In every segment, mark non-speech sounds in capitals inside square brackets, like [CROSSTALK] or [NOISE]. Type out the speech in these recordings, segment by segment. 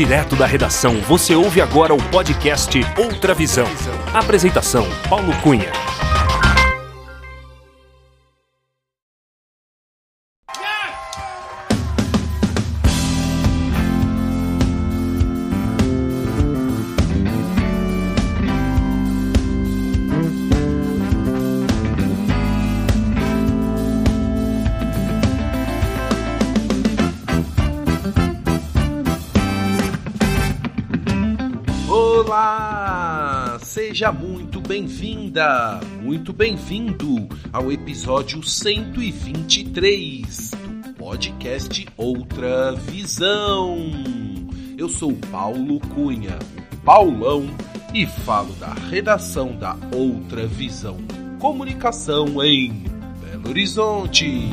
Direto da redação, você ouve agora o podcast Outra Visão. Apresentação: Paulo Cunha. Seja muito bem-vinda, muito bem-vindo ao episódio 123 do podcast Outra Visão. Eu sou Paulo Cunha, o Paulão, e falo da redação da Outra Visão Comunicação em Belo Horizonte.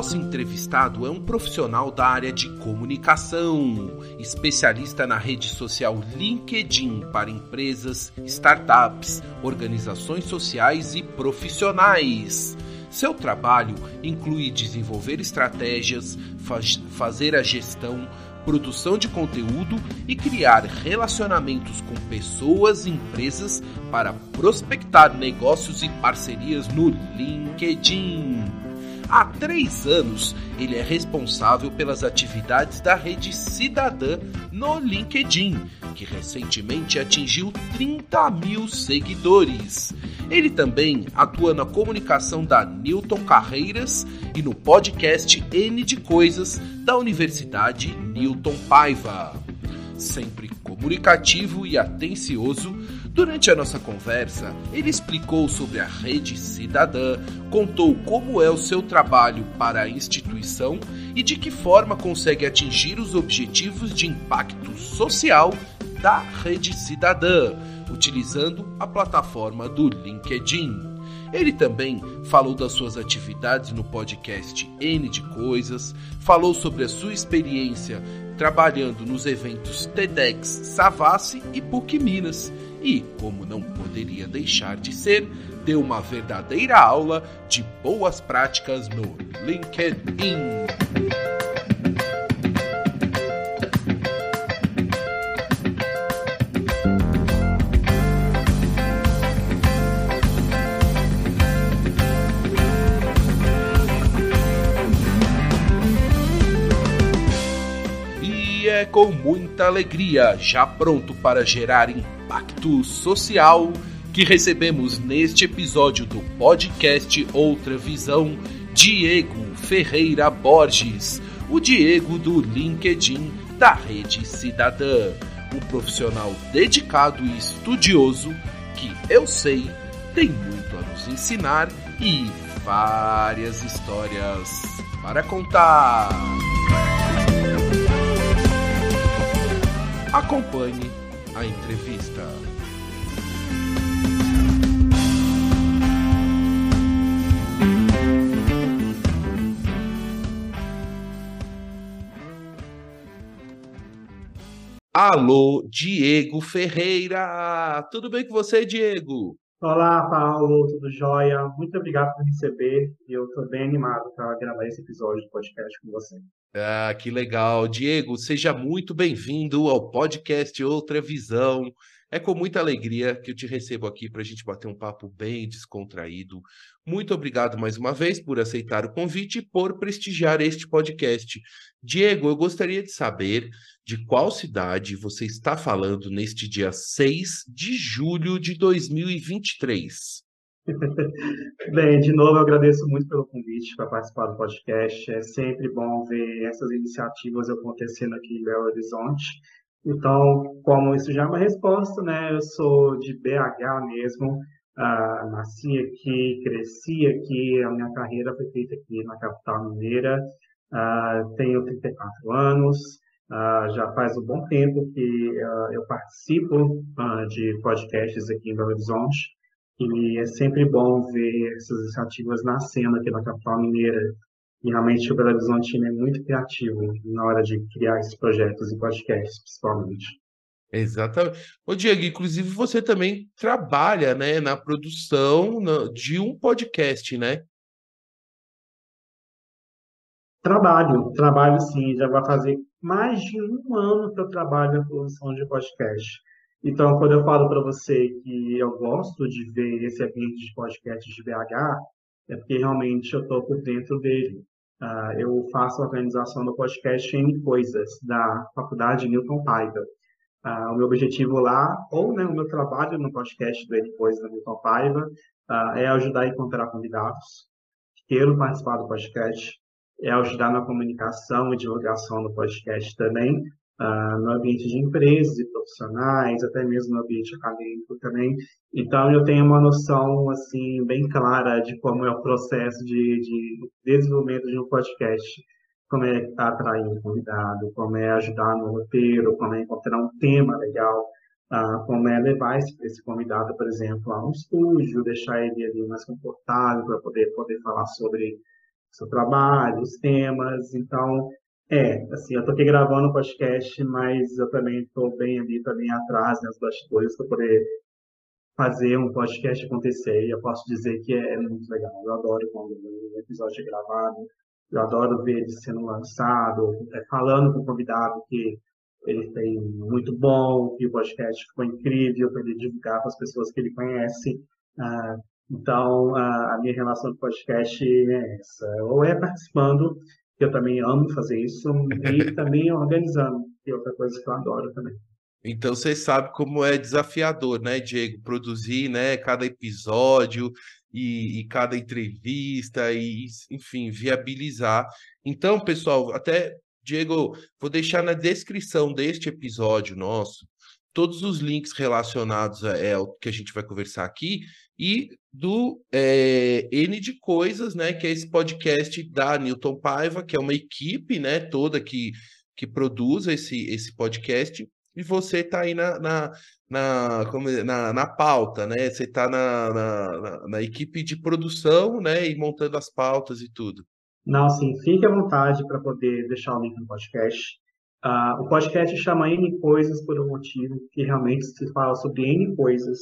Nosso entrevistado é um profissional da área de comunicação, especialista na rede social LinkedIn para empresas, startups, organizações sociais e profissionais. Seu trabalho inclui desenvolver estratégias, faz- fazer a gestão, produção de conteúdo e criar relacionamentos com pessoas e empresas para prospectar negócios e parcerias no LinkedIn. Há três anos, ele é responsável pelas atividades da rede cidadã no LinkedIn, que recentemente atingiu 30 mil seguidores. Ele também atua na comunicação da Newton Carreiras e no podcast N de Coisas da Universidade Newton Paiva. Sempre comunicativo e atencioso, Durante a nossa conversa, ele explicou sobre a rede cidadã, contou como é o seu trabalho para a instituição e de que forma consegue atingir os objetivos de impacto social da rede cidadã, utilizando a plataforma do LinkedIn. Ele também falou das suas atividades no podcast N de Coisas, falou sobre a sua experiência trabalhando nos eventos TEDx Savassi e PUC Minas e, como não poderia deixar de ser, deu uma verdadeira aula de boas práticas no LinkedIn. É com muita alegria, já pronto para gerar impacto social, que recebemos neste episódio do podcast Outra Visão Diego Ferreira Borges, o Diego do LinkedIn da Rede Cidadã, um profissional dedicado e estudioso que eu sei tem muito a nos ensinar e várias histórias para contar. Acompanhe a entrevista. Alô, Diego Ferreira! Tudo bem com você, Diego? Olá, Paulo, tudo jóia? Muito obrigado por me receber e eu estou bem animado para gravar esse episódio do podcast com você. Ah, que legal. Diego, seja muito bem-vindo ao podcast Outra Visão. É com muita alegria que eu te recebo aqui para a gente bater um papo bem descontraído. Muito obrigado mais uma vez por aceitar o convite e por prestigiar este podcast. Diego, eu gostaria de saber de qual cidade você está falando neste dia 6 de julho de 2023. [LAUGHS] Bem, de novo, eu agradeço muito pelo convite para participar do podcast. É sempre bom ver essas iniciativas acontecendo aqui em Belo Horizonte. Então, como isso já é uma resposta, né? Eu sou de BH mesmo, ah, nasci aqui, cresci aqui, a minha carreira foi feita aqui na capital mineira. Ah, tenho 34 anos, ah, já faz um bom tempo que eu participo de podcasts aqui em Belo Horizonte. E é sempre bom ver essas iniciativas nascendo aqui na capital mineira. E realmente o Belo Horizontino é muito criativo na hora de criar esses projetos e podcasts, principalmente. Exatamente. Ô, Diego, inclusive você também trabalha, né, na produção de um podcast, né? Trabalho, trabalho sim, já vai fazer mais de um ano que eu trabalho na produção de podcast. Então, quando eu falo para você que eu gosto de ver esse ambiente de podcast de BH, é porque realmente eu estou por dentro dele. Uh, eu faço a organização do podcast em Coisas, da Faculdade Newton Paiva. Uh, o meu objetivo lá, ou né, o meu trabalho no podcast do N Coisas da Newton Paiva, uh, é ajudar a encontrar convidados que queiram participar do podcast, é ajudar na comunicação e divulgação do podcast também, uh, no ambiente de empresas e profissionais, até mesmo no ambiente acadêmico também. Então, eu tenho uma noção, assim, bem clara de como é o processo de, de desenvolvimento de um podcast, como é atrair um convidado, como é ajudar no roteiro, como é encontrar um tema legal, uh, como é levar esse, esse, convidado, por exemplo, a um estúdio, deixar ele ali mais confortável para poder, poder falar sobre seu trabalho, os temas. Então, é, assim, eu tô aqui gravando o podcast, mas eu também estou bem ali, também atrás, nas bastidores, para poder fazer um podcast acontecer. E eu posso dizer que é, é muito legal. Eu adoro quando o episódio é gravado, eu adoro ver ele sendo lançado, é, falando com o convidado que ele tem muito bom, que o podcast ficou incrível para ele divulgar para as pessoas que ele conhece. Ah, então, a, a minha relação com o podcast é essa. Ou é participando que eu também amo fazer isso, e [LAUGHS] também organizando, que é outra coisa que eu adoro também. Então você sabe como é desafiador, né, Diego, produzir, né, cada episódio e, e, cada entrevista e, enfim, viabilizar. Então, pessoal, até Diego, vou deixar na descrição deste episódio nosso todos os links relacionados a, é, ao que a gente vai conversar aqui e do é, N de Coisas, né? Que é esse podcast da Newton Paiva, que é uma equipe, né? Toda que, que produz esse, esse podcast. E você está aí na, na, na, como, na, na pauta, né? Você está na, na, na, equipe de produção, né? E montando as pautas e tudo. Não, sim, fique à vontade para poder deixar o link no podcast. Uh, o podcast chama N Coisas por um motivo, que realmente se fala sobre N coisas.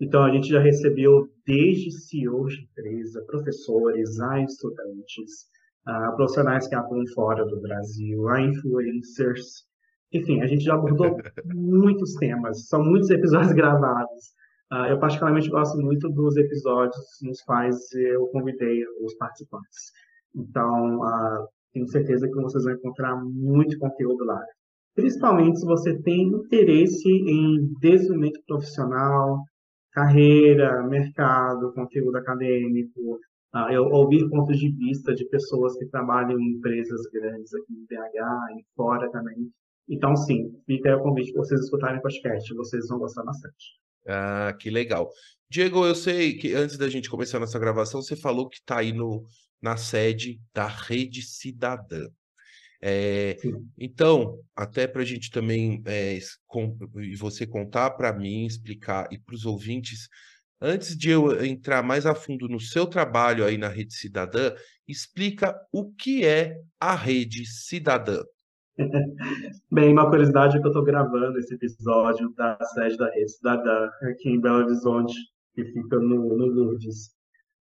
Então, a gente já recebeu desde CEOs de empresa, professores, a estudantes, a profissionais que atuam fora do Brasil, a influencers. Enfim, a gente já abordou [LAUGHS] muitos temas, são muitos episódios [LAUGHS] gravados. Uh, eu particularmente gosto muito dos episódios nos quais eu convidei os participantes. Então, uh, tenho certeza que vocês vão encontrar muito conteúdo lá. Principalmente se você tem interesse em desenvolvimento profissional, carreira, mercado, conteúdo acadêmico, uh, eu ouvir pontos de vista de pessoas que trabalham em empresas grandes aqui em BH e fora também. Então, sim, fica aí o convite para vocês escutarem o podcast, vocês vão gostar bastante. Ah, que legal. Diego, eu sei que antes da gente começar nossa gravação, você falou que está aí no, na sede da Rede Cidadã. É, então, até para a gente também é, com, e você contar para mim, explicar e para os ouvintes, antes de eu entrar mais a fundo no seu trabalho aí na Rede Cidadã, explica o que é a Rede Cidadã. [LAUGHS] Bem, uma curiosidade é que eu estou gravando esse episódio da sede da Rede Cidadã aqui em Belo Horizonte, que fica no, no Lourdes.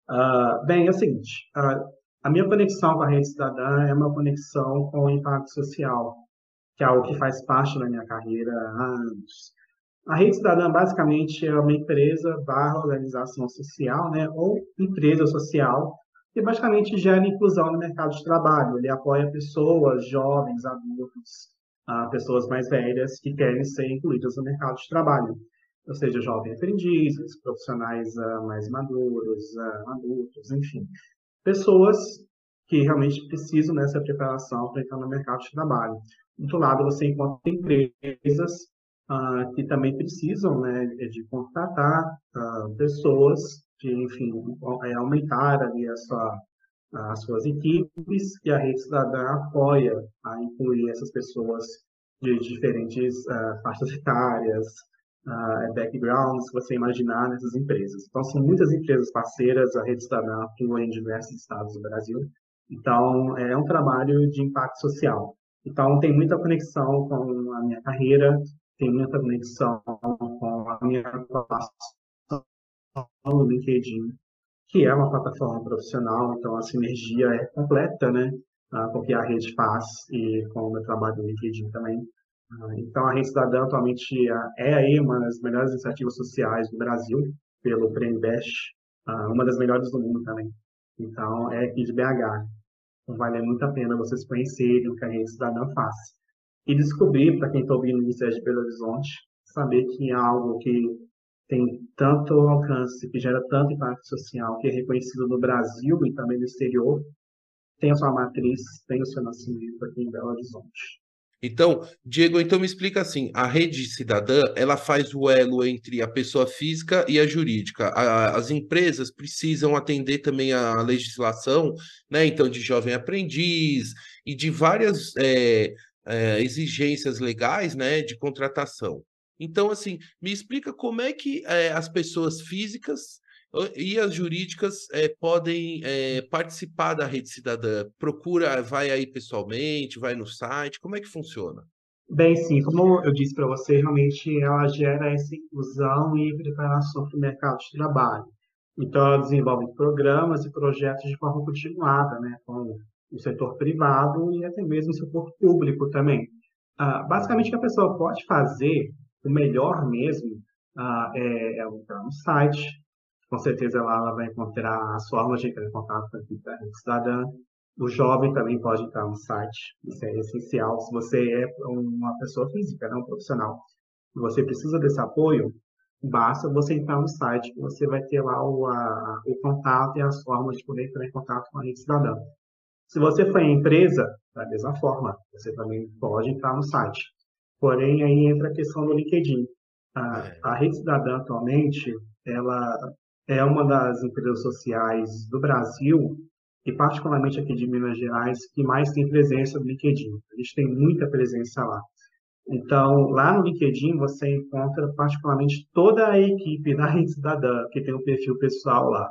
Uh, bem, é o seguinte, uh, a minha conexão com a rede cidadã é uma conexão com o impacto social, que é algo que faz parte da minha carreira há anos. A rede cidadã basicamente é uma empresa barra organização social, né, ou empresa social, que basicamente gera inclusão no mercado de trabalho. Ele apoia pessoas, jovens, adultos, uh, pessoas mais velhas que querem ser incluídas no mercado de trabalho ou seja, jovens aprendizes, profissionais uh, mais maduros, uh, adultos, enfim, pessoas que realmente precisam dessa preparação para entrar no mercado de trabalho. Do outro lado, você encontra empresas uh, que também precisam né, de contratar pessoas que, enfim, é, aumentar ali a sua, as suas equipes e a rede cidadã apoia a incluir essas pessoas de diferentes faixas etárias, uh, backgrounds que você imaginar nessas empresas. Então, são muitas empresas parceiras, a Rede Cidadã atua em diversos estados do Brasil. Então, é um trabalho de impacto social. Então, tem muita conexão com a minha carreira, tem muita conexão com a minha plataforma no LinkedIn, que é uma plataforma profissional, então a sinergia é completa, né? com o que a rede faz e com o meu trabalho no LinkedIn também. Uh, então, a Rede Cidadã atualmente é aí uma das melhores iniciativas sociais do Brasil, pelo Prêmio Best, uma das melhores do mundo também. Então, é aqui de BH. Então, vale muito a pena vocês conhecerem o que a Rede Cidadã faz. E descobrir, para quem está ouvindo o de Belo Horizonte, saber que é algo que tem tanto alcance, que gera tanto impacto social, que é reconhecido no Brasil e também no exterior, tem a sua matriz, tem o seu nascimento aqui em Belo Horizonte. Então, Diego, então me explica assim, a rede cidadã, ela faz o elo entre a pessoa física e a jurídica. A, as empresas precisam atender também a legislação, né, então de jovem aprendiz e de várias é, é, exigências legais, né, de contratação. Então, assim, me explica como é que é, as pessoas físicas e as jurídicas é, podem é, participar da rede cidadã. Procura, vai aí pessoalmente, vai no site, como é que funciona? Bem, sim, como eu disse para você, realmente ela gera essa inclusão e preparação para o mercado de trabalho. Então, ela desenvolve programas e projetos de forma continuada, né, com o setor privado e até mesmo o setor público também. Ah, basicamente, o que a pessoa pode fazer o melhor mesmo ah, é, é entrar no site. Com certeza lá ela vai encontrar as formas de entrar em contato com a equipe cidadã. O jovem também pode entrar no site. Isso é essencial. Se você é uma pessoa física, não um profissional, e você precisa desse apoio, basta você entrar no site, que você vai ter lá o, a, o contato e as formas de poder entrar em contato com a rede cidadã. Se você for em empresa, da mesma forma, você também pode entrar no site. Porém, aí entra a questão do LinkedIn. A, é. a Rede Cidadã, atualmente, ela é uma das empresas sociais do Brasil, e particularmente aqui de Minas Gerais, que mais tem presença no LinkedIn. A gente tem muita presença lá. Então, lá no LinkedIn, você encontra particularmente toda a equipe da Rede Cidadã, que tem um perfil pessoal lá.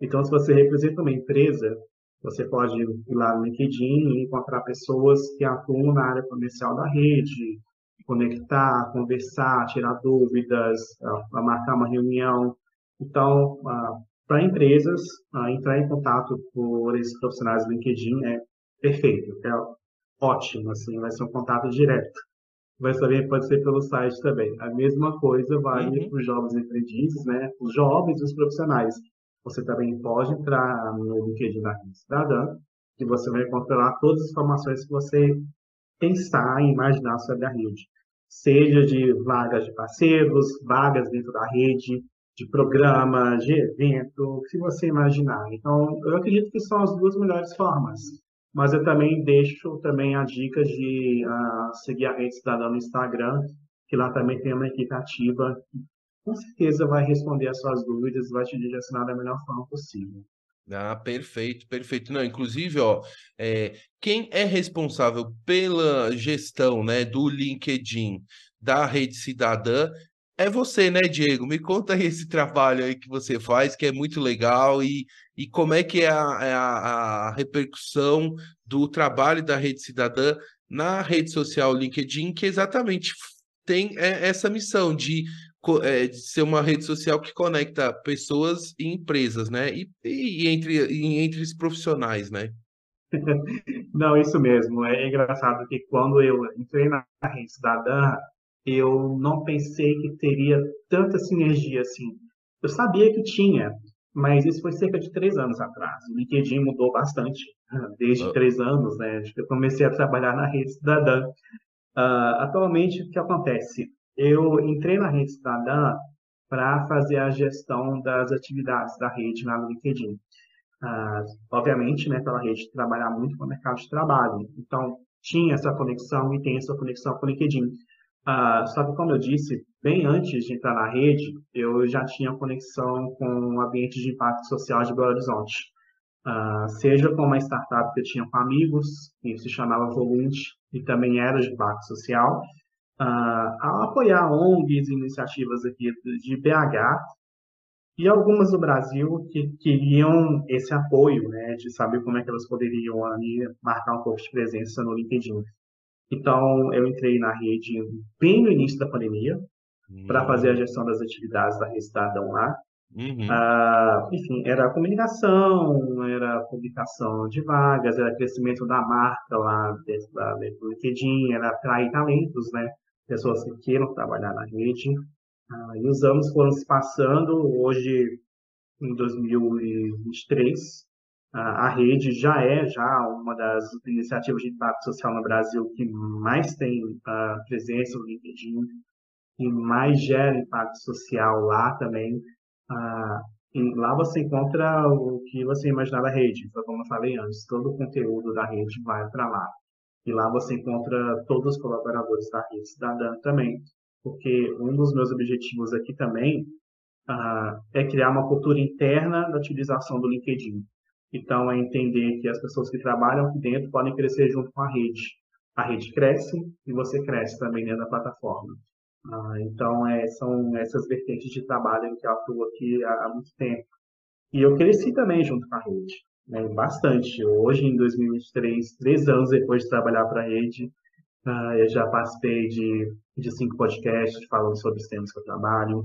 Então, se você representa uma empresa, você pode ir lá no LinkedIn e encontrar pessoas que atuam na área comercial da rede, conectar, conversar, tirar dúvidas, marcar uma reunião. Então, para empresas, entrar em contato por esses profissionais do LinkedIn é perfeito, é ótimo, assim, vai ser um contato direto. Mas também pode ser pelo site também. A mesma coisa vale uhum. para os jovens aprendizes, né? Os jovens e os profissionais. Você também pode entrar no LinkedIn da Cidadã, que você vai encontrar todas as informações que você pensar e imaginar sobre a rede seja de vagas de parceiros, vagas dentro da rede, de programa, de evento, o que você imaginar. Então, eu acredito que são as duas melhores formas. Mas eu também deixo também a dica de uh, seguir a rede cidadã no Instagram, que lá também tem uma equipe ativa que com certeza vai responder as suas dúvidas, vai te direcionar da melhor forma possível. Ah, perfeito, perfeito. Não, inclusive, ó, é, quem é responsável pela gestão, né, do LinkedIn da Rede Cidadã é você, né, Diego? Me conta aí esse trabalho aí que você faz, que é muito legal, e, e como é que é a, é a, a repercussão do trabalho da Rede Cidadã na rede social LinkedIn, que exatamente tem é, essa missão de é, de ser uma rede social que conecta pessoas e empresas, né? E, e, entre, e entre os profissionais, né? [LAUGHS] Não, isso mesmo. É engraçado que quando eu entrei na rede cidadã, eu não pensei que teria tanta sinergia assim. Eu sabia que tinha, mas isso foi cerca de três anos atrás. O LinkedIn mudou bastante desde oh. três anos, né? Desde que eu comecei a trabalhar na rede cidadã. Uh, atualmente, o que acontece? eu entrei na rede cidadã para fazer a gestão das atividades da rede lá no LinkedIn. Uh, obviamente, né, pela rede trabalhar muito com o mercado de trabalho. Então, tinha essa conexão e tem essa conexão com o LinkedIn. Uh, só que, como eu disse, bem antes de entrar na rede, eu já tinha conexão com o ambiente de impacto social de Belo Horizonte. Uh, seja com uma startup que eu tinha com amigos, que se chamava Volunt, e também era de impacto social, a apoiar ONGs e iniciativas aqui de BH e algumas do Brasil que queriam esse apoio, né, de saber como é que elas poderiam ali marcar um pouco de presença no LinkedIn. Então, eu entrei na rede bem no início da pandemia para fazer a gestão das atividades da Rede Cidadão lá. Uhum. Ah, enfim, era comunicação, era publicação de vagas, era crescimento da marca lá dentro, da, dentro do LinkedIn, era atrair talentos, né? Pessoas que queiram trabalhar na rede. Ah, e os anos foram se passando, hoje, em 2023, a rede já é já uma das iniciativas de impacto social no Brasil que mais tem uh, presença no LinkedIn e mais gera impacto social lá também. E lá você encontra o que você imaginar da rede, como eu falei antes, todo o conteúdo da rede vai para lá. E lá você encontra todos os colaboradores da rede cidadã também, porque um dos meus objetivos aqui também uh, é criar uma cultura interna da utilização do LinkedIn. Então, é entender que as pessoas que trabalham aqui dentro podem crescer junto com a rede. A rede cresce e você cresce também dentro da plataforma. Ah, então, é, são essas vertentes de trabalho que eu atuo aqui há, há muito tempo. E eu cresci também junto com a rede, né, bastante. Hoje, em 2023, três anos depois de trabalhar para a rede, ah, eu já participei de, de cinco podcasts falando sobre os temas que eu trabalho.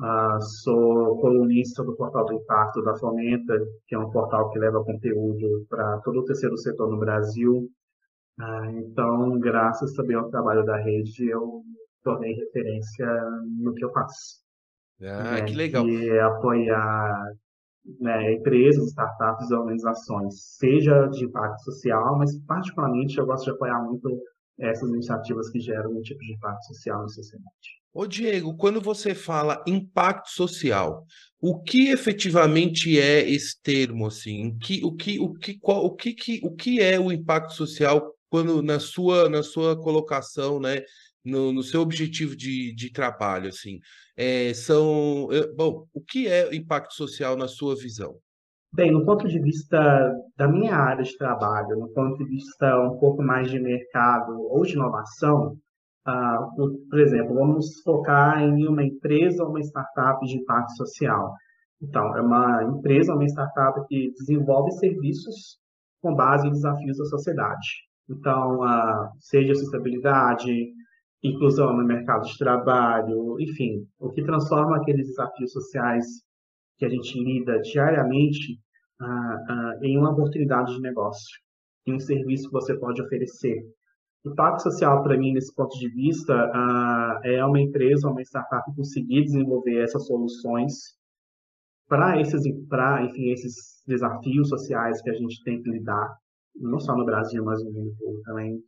Uh, sou colunista do Portal do Impacto da Fomenta, que é um portal que leva conteúdo para todo o terceiro setor no Brasil. Uh, então, graças também ao trabalho da rede, eu tornei referência no que eu faço. Ah, né? que legal. É apoiar né, empresas, startups e organizações, seja de impacto social, mas particularmente eu gosto de apoiar muito essas iniciativas que geram um tipo de impacto social na sociedade. Ô Diego, quando você fala impacto social, o que efetivamente é esse termo assim? O que, o que, o que, qual, o que, que, o que é o impacto social quando na sua, na sua colocação, né, no, no seu objetivo de, de trabalho, assim? É, são, bom, o que é impacto social na sua visão? Bem, no ponto de vista da minha área de trabalho, no ponto de vista um pouco mais de mercado ou de inovação, uh, por, exemplo, vamos focar em uma empresa ou uma startup de impacto social. Então, é uma empresa ou uma startup que desenvolve serviços com base em desafios da sociedade. Então, uh, seja sustentabilidade, inclusão no mercado de trabalho, enfim, o que transforma aqueles desafios sociais que a gente lida diariamente uh, uh, em uma oportunidade de negócio, em um serviço que você pode oferecer. O impacto social, para mim, nesse ponto de vista, uh, é uma empresa, uma startup conseguir desenvolver essas soluções para esses, enfim, esses desafios sociais que a gente tem que lidar, não só no Brasil, mas no mundo todo também.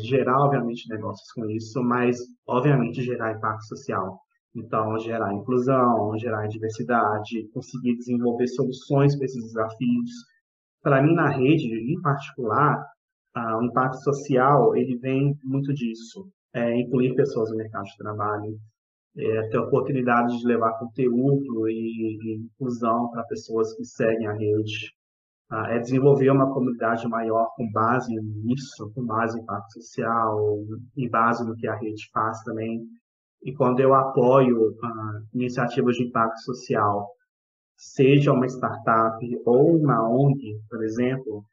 Gerar, obviamente, negócios com isso, mas, obviamente, gerar impacto social. Então, gerar inclusão, gerar diversidade, conseguir desenvolver soluções para esses desafios. Para mim, na rede, em particular, o impacto social ele vem muito disso, é, incluir pessoas no mercado de trabalho, é, ter oportunidade de levar conteúdo e, e inclusão para pessoas que seguem a rede, é desenvolver uma comunidade maior com base nisso, com base em impacto social, em base no que a rede faz também. E quando eu apoio uh, iniciativas de impacto social, seja uma startup ou uma ONG, por exemplo,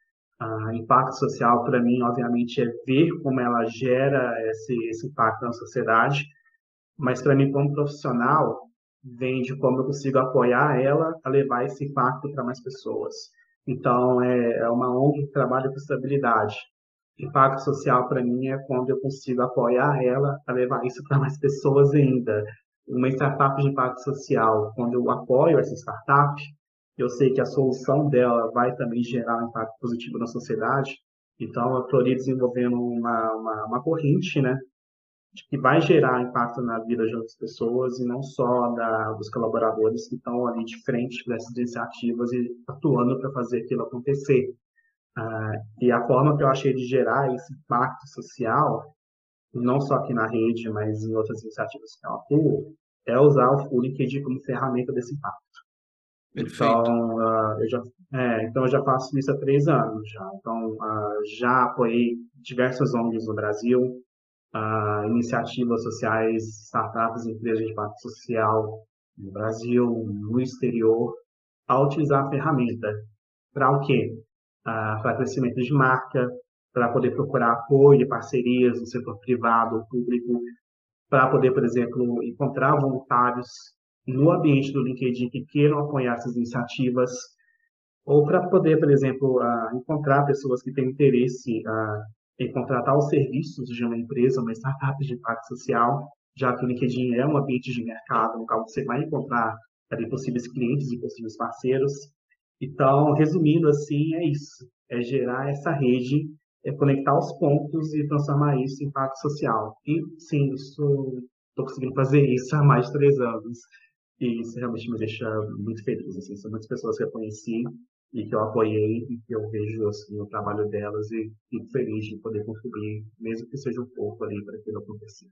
uh, impacto social para mim, obviamente, é ver como ela gera esse, esse impacto na sociedade, mas para mim, como profissional, vem de como eu consigo apoiar ela a levar esse impacto para mais pessoas. Então, é, é uma ONG que trabalha com estabilidade. Impacto social para mim é quando eu consigo apoiar ela a levar isso para mais pessoas ainda. Uma startup de impacto social, quando eu apoio essa startup, eu sei que a solução dela vai também gerar um impacto positivo na sociedade. Então, eu estou ali desenvolvendo uma, uma, uma corrente, né, que vai gerar impacto na vida de outras pessoas e não só da, dos colaboradores que estão ali de frente dessas iniciativas e atuando para fazer aquilo acontecer. Ah, e a forma que eu achei de gerar esse impacto social, não só aqui na rede, mas em outras iniciativas que eu atuo, é usar o LinkedIn como ferramenta desse impacto. Perfeito. Então, uh, eu já, é, então, eu já faço isso há três anos já. Então, uh, já apoiei diversas ONGs no Brasil, uh, iniciativas sociais, startups, empresas de impacto social no Brasil, no exterior, a utilizar a ferramenta. Para o quê? Para crescimento de marca, para poder procurar apoio e parcerias no setor privado ou público, para poder, por exemplo, encontrar voluntários no ambiente do LinkedIn que queiram apoiar essas iniciativas, ou para poder, por exemplo, uh, encontrar pessoas que têm interesse uh, em contratar os serviços de uma empresa, uma startup de impacto social, já que o LinkedIn é um ambiente de mercado no qual você vai encontrar ali, possíveis clientes e possíveis parceiros. Então, resumindo assim, é isso: é gerar essa rede, é conectar os pontos e transformar isso em impacto social. E sim, estou conseguindo fazer isso há mais de três anos. E isso realmente me deixa muito feliz. Assim, são muitas pessoas que eu conheci e que eu apoiei e que eu vejo assim, o trabalho delas e fico feliz de poder contribuir, mesmo que seja um pouco ali para aquilo acontecer.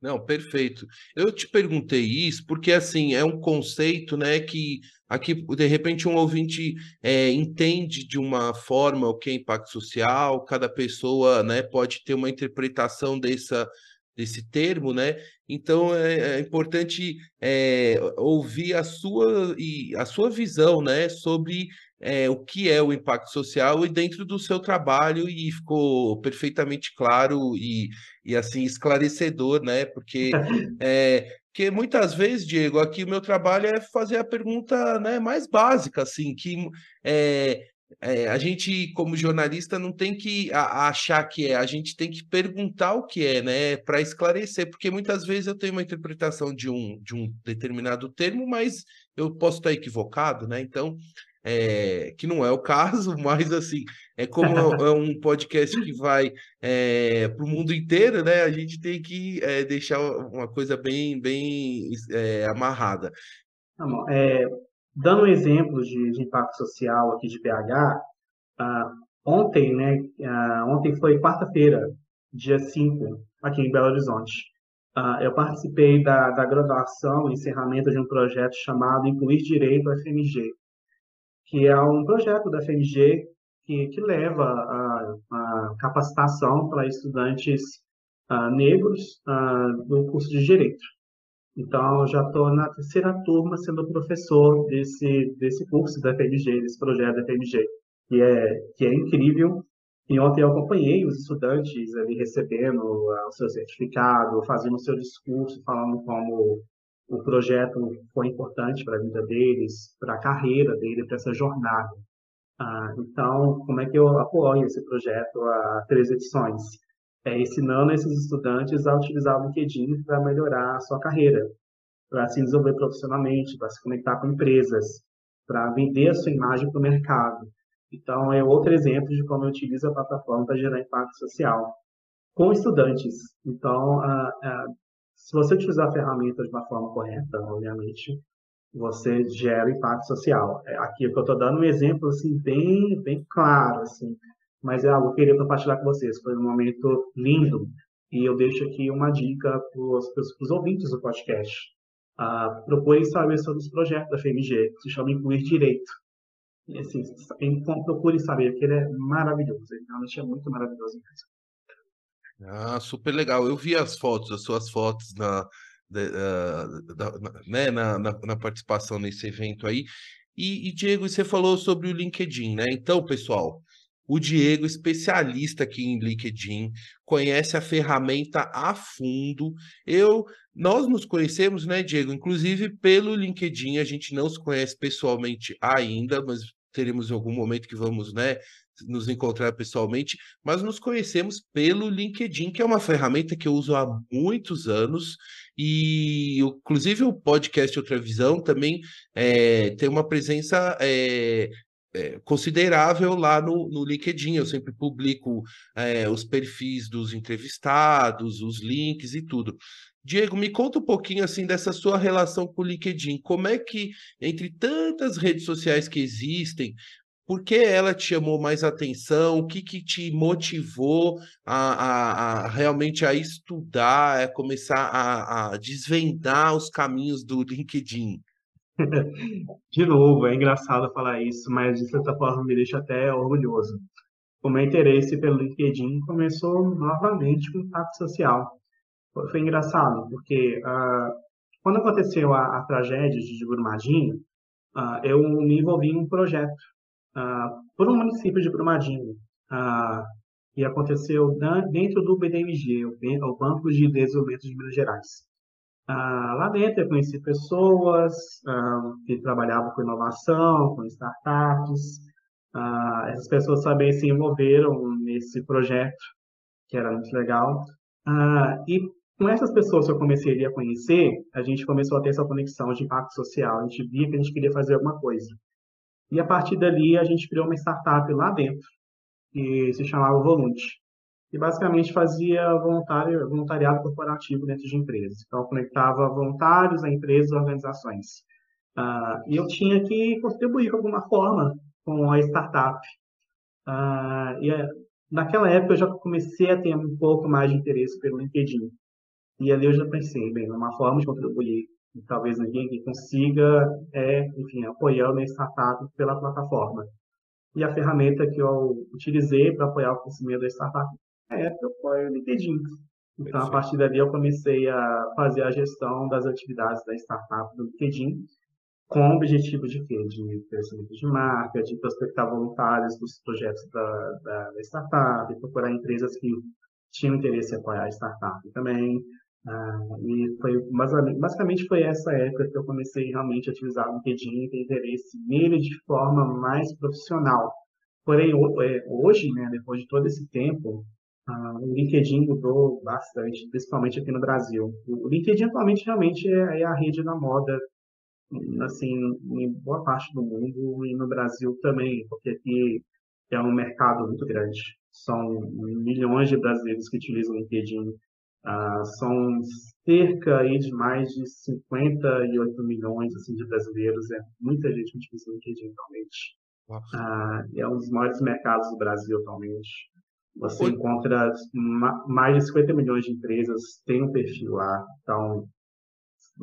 Não, perfeito. Eu te perguntei isso porque, assim, é um conceito, né, que aqui, de repente, um ouvinte é, entende de uma forma o que é impacto social, cada pessoa, né, pode ter uma interpretação dessa, desse termo, né? Então é, é importante é, ouvir a sua e a sua visão, né, sobre é, o que é o impacto social e dentro do seu trabalho e ficou perfeitamente claro e, e assim esclarecedor, né? Porque [LAUGHS] é, que muitas vezes, Diego, aqui o meu trabalho é fazer a pergunta né, mais básica, assim, que é, é, a gente, como jornalista, não tem que achar que é, a gente tem que perguntar o que é, né, para esclarecer, porque muitas vezes eu tenho uma interpretação de um, de um determinado termo, mas eu posso estar equivocado, né? Então, é, que não é o caso, [LAUGHS] mas assim, é como é um podcast que vai é, para o mundo inteiro, né? A gente tem que é, deixar uma coisa bem, bem é, amarrada. Tá dando um exemplo de, de, impacto social aqui de BH, uh, ontem, né? Uh, ontem foi quarta-feira, dia 5, aqui em Belo Horizonte. Uh, eu participei da, da graduação, encerramento de um projeto chamado Incluir Direito FMG, que é um projeto da FMG que, que leva a, a capacitação para estudantes uh, negros uh, do curso de Direito. Então, já estou na terceira turma sendo professor desse, desse curso da FMG, desse projeto da FMG, que é, que é incrível. E ontem eu acompanhei os estudantes ali recebendo uh, o seu certificado, fazendo o seu discurso, falando como o projeto foi importante para a vida deles, para a carreira dele, para essa jornada. Ah, então, como é que eu apoio esse projeto há três edições? É ensinando esses estudantes a utilizar o LinkedIn para melhorar a sua carreira, para se desenvolver profissionalmente, para se conectar com empresas, para vender a sua imagem para o mercado. Então, é outro exemplo de como eu utilizo a plataforma para gerar impacto social com estudantes. Então, ah, ah, se você utilizar a ferramenta de uma forma correta, obviamente, você gera impacto social. É, aqui eu estou dando um exemplo assim bem, bem claro, assim, mas é algo que eu queria compartilhar com vocês. Foi um momento lindo e eu deixo aqui uma dica para os ouvintes do podcast. Uh, procure saber sobre os projetos da FMG, que se chama Incluir Direito. Assim, procure saber, porque ele é maravilhoso. Ele realmente é muito maravilhoso mesmo. Ah, super legal. Eu vi as fotos, as suas fotos na, uh, da, na, né, na, na, na, participação nesse evento aí. E, e, Diego, você falou sobre o LinkedIn, né? Então, pessoal, o Diego, especialista aqui em LinkedIn, conhece a ferramenta a fundo. Eu, nós nos conhecemos, né, Diego? Inclusive pelo LinkedIn, a gente não se conhece pessoalmente ainda, mas teremos algum momento que vamos, né, nos encontrar pessoalmente, mas nos conhecemos pelo LinkedIn, que é uma ferramenta que eu uso há muitos anos, e inclusive o podcast Outra Visão também é, tem uma presença é, é, considerável lá no, no LinkedIn. Eu sempre publico é, os perfis dos entrevistados, os links e tudo. Diego, me conta um pouquinho assim dessa sua relação com o LinkedIn. Como é que, entre tantas redes sociais que existem, por que ela te chamou mais atenção? O que, que te motivou a, a, a realmente a estudar, a começar a, a, desvendar os caminhos do LinkedIn? [LAUGHS] De novo, é engraçado falar isso, mas de certa forma me deixa até orgulhoso. O meu interesse pelo LinkedIn começou novamente com o impacto social. Foi engraçado, porque uh, quando aconteceu a, a tragédia de Brumadinho, uh, eu me envolvi em um projeto ah, por um município de Brumadinho. Uh, e aconteceu dentro do BDMG, o Banco de Desenvolvimento de Minas Gerais. Ah, lá dentro eu conheci pessoas ah, que trabalhavam com inovação, com startups. Ah, essas pessoas também se envolveram nesse projeto, que era muito legal. Ah, e com essas pessoas que eu comecei a conhecer, a gente começou a ter essa conexão de impacto social. A gente via que a gente queria fazer alguma coisa. E a partir dali, a gente criou uma startup lá dentro, que se chamava Volunt e basicamente fazia voluntário, voluntariado corporativo dentro de empresas. Então, conectava voluntários a empresas e organizações. Uh, e eu tinha que contribuir de alguma forma com a startup. Uh, e eh, naquela época eu já comecei a ter um pouco mais de interesse pelo LinkedIn. E ali eu já pensei, bem, uma forma de contribuir, e talvez ninguém que consiga, é, enfim, apoiar a startup pela plataforma. E a ferramenta que eu utilizei para apoiar o crescimento da startup época foi o LinkedIn. Então, a partir dali, eu comecei a fazer a gestão das atividades da startup do LinkedIn, com o objetivo de quê? De crescimento de marca, de prospectar voluntários dos projetos da, da, da startup, procurar empresas que tinham interesse em apoiar a startup também. Ah, e foi basicamente foi essa época que eu comecei realmente a utilizar o LinkedIn e ter interesse nele de forma mais profissional. Porém, é, hoje, né, depois de todo esse tempo, ah, o LinkedIn mudou bastante, principalmente aqui no Brasil. O LinkedIn atualmente realmente é, é a rede da moda, assim, em boa parte do mundo e no Brasil também, porque aqui é um mercado muito grande. São milhões de brasileiros que utilizam o LinkedIn. Ah, são cerca aí de mais de 58 milhões assim, de brasileiros. É muita gente que utiliza o LinkedIn atualmente. Ah, é um dos maiores mercados do Brasil atualmente. Você Oi. encontra mais de 50 milhões de empresas têm um perfil lá. Então,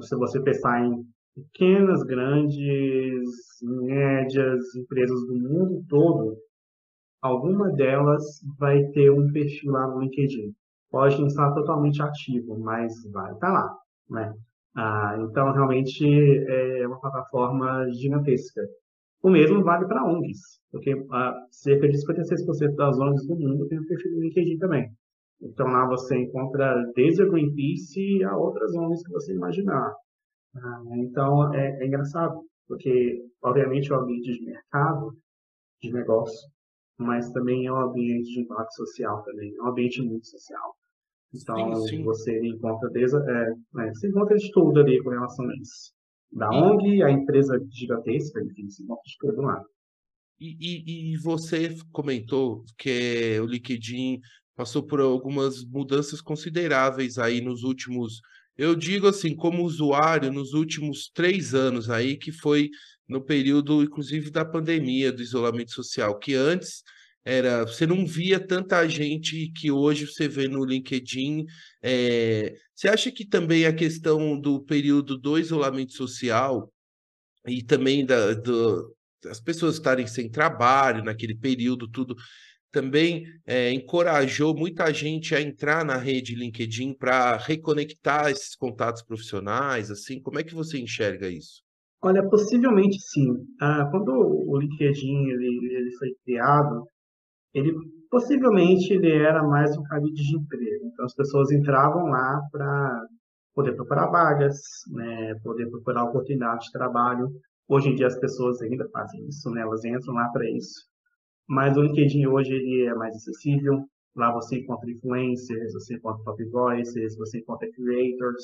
se você pensar em pequenas, grandes, médias empresas do mundo todo, alguma delas vai ter um perfil lá no LinkedIn. Pode não estar totalmente ativo, mas vai estar lá, né? Ah, então, realmente, é uma plataforma gigantesca. O mesmo vale para ONGs, porque ah, cerca de 56% das ONGs do mundo têm um perfil no LinkedIn também. Então lá você encontra desde a Greenpeace a outras ONGs que você imaginar. Ah, então é, é, engraçado, porque obviamente é um ambiente de mercado, de negócio, mas também é um ambiente de impacto social também, é um ambiente muito social. Então sim, sim. você encontra desde, é, é, você encontra de tudo ali com relação a isso da ONG, a empresa gigantesca, enfim, se encontra de todo lado. E, e, e, você comentou que o LinkedIn passou por algumas mudanças consideráveis aí nos últimos, eu digo assim, como usuário, nos últimos três anos aí, que foi no período, inclusive, da pandemia, do isolamento social, que antes era você não via tanta gente que hoje você vê no LinkedIn. É, você acha que também a questão do período do isolamento social e também da, do, as pessoas estarem sem trabalho naquele período, tudo também é, encorajou muita gente a entrar na rede LinkedIn para reconectar esses contatos profissionais, assim, como é que você enxerga isso? Olha, possivelmente sim. Ah, quando o LinkedIn ele, ele foi criado, ele possivelmente ele era mais um cabide de emprego. Então as pessoas entravam lá para poder procurar vagas, né, poder procurar oportunidades de trabalho. Hoje em dia as pessoas ainda fazem isso, né, elas entram lá para isso. Mas o LinkedIn hoje ele é mais acessível. Lá você encontra influencers, você encontra top voices, você encontra creators,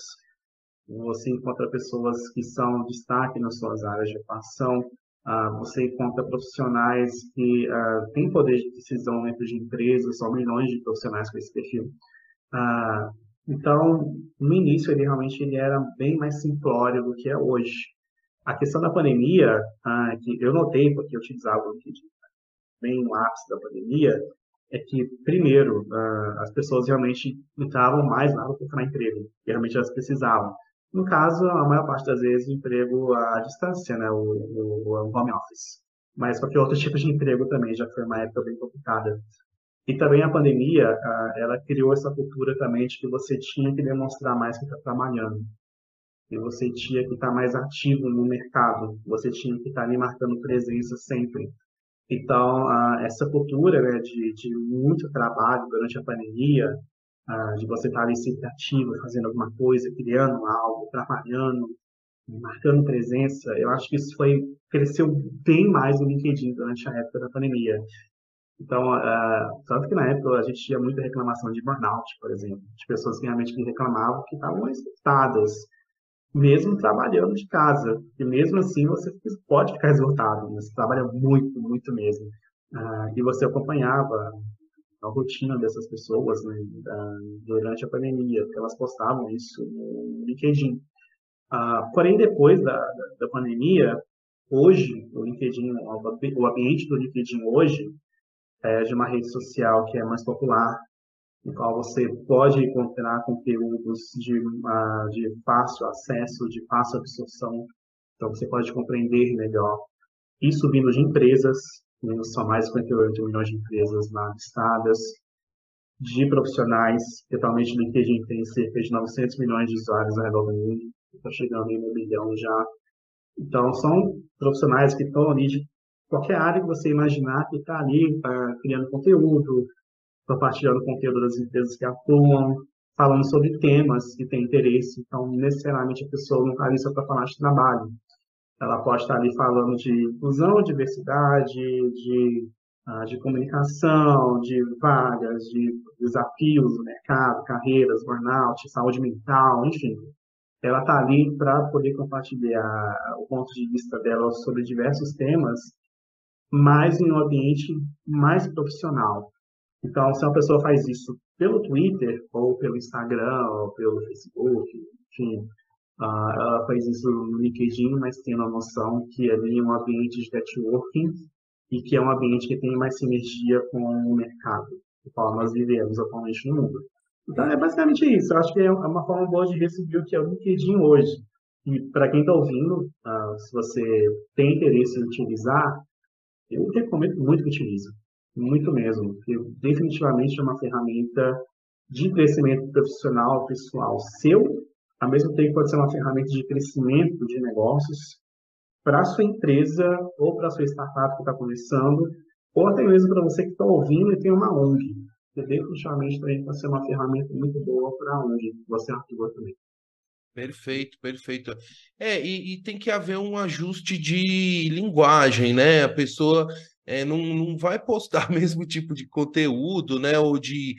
você encontra pessoas que são destaque nas suas áreas de atuação. Uh, você encontra profissionais que uh, têm poder de decisão dentro de empresas, são milhões de profissionais com esse perfil. Uh, então, no início, ele realmente ele era bem mais simplório do que é hoje. A questão da pandemia, que eu notei, porque eu utilizava o LinkedIn bem no ápice da pandemia, é que, primeiro, as pessoas realmente entravam mais lá para procurar emprego, e realmente elas precisavam. No caso, a maior parte das vezes, emprego à distância, né? O, o, o home office. Mas qualquer outro tipo de emprego também, já foi uma época bem complicada. E também a pandemia, ela criou essa cultura também de que você tinha que demonstrar mais que está trabalhando. E você tinha que estar tá mais ativo no mercado. Você tinha que estar tá ali marcando presença sempre. Então, essa cultura né, de, de muito trabalho durante a pandemia, uh, de você estar ali sempre ativo, fazendo alguma coisa, criando algo, trabalhando, marcando presença, eu acho que isso foi cresceu bem mais no LinkedIn durante a época da pandemia. Então, uh, tanto que na época a gente tinha muita reclamação de burnout, por exemplo, de pessoas que realmente reclamavam que estavam esgotadas, mesmo trabalhando de casa. E mesmo assim você pode ficar esgotado, você trabalha muito, muito mesmo. Uh, e você acompanhava a rotina dessas pessoas né, durante a pandemia, porque elas postavam isso no LinkedIn. Uh, porém, depois da, da, da, pandemia, hoje, o LinkedIn, o ambiente do LinkedIn hoje é de uma rede social que é mais popular, no qual você pode encontrar conteúdos de, uh, de fácil acesso, de fácil absorção, então você pode compreender melhor. Isso vindo de empresas, né, são mais de 58 milhões de empresas lá listadas, de profissionais, que atualmente o LinkedIn tem cerca de 900 milhões de usuários ao redor do mundo, está chegando em um milhão já. Então, são profissionais que estão ali de qualquer área que você imaginar que está ali uh, criando conteúdo, compartilhando conteúdo das empresas que atuam, falando sobre temas que têm interesse. Então, necessariamente a pessoa não está ali só para falar de trabalho. Ela pode estar ali falando de inclusão, diversidade, de, uh, de comunicação, de vagas, de desafios do mercado, carreiras, burnout, saúde mental, enfim. Ela está ali para poder compartilhar o ponto de vista dela sobre diversos temas mas em um ambiente mais profissional. Então, se uma pessoa faz isso pelo Twitter, ou pelo Instagram, ou pelo Facebook, enfim, uh, ela faz isso no LinkedIn, mas tendo a noção que ali é um ambiente de networking e que é um ambiente que tem mais sinergia com o mercado, o qual nós vivemos atualmente no mundo. Então, é basicamente isso. Eu acho que é uma forma boa de receber o que é o LinkedIn hoje. E para quem está ouvindo, uh, se você tem interesse em utilizar, eu recomendo muito que utilize, muito mesmo, porque definitivamente é uma ferramenta de crescimento profissional, pessoal seu, ao mesmo tempo pode ser uma ferramenta de crescimento de negócios para sua empresa ou para sua startup que está começando, ou até mesmo para você que está ouvindo e tem uma ONG. Que definitivamente também pode ser uma ferramenta muito boa para a ONG, você atua também. Perfeito, perfeito. É, e, e, tem que haver um ajuste de linguagem, né? A pessoa é, não, não vai postar o [LAUGHS] mesmo tipo de conteúdo, né? Ou de,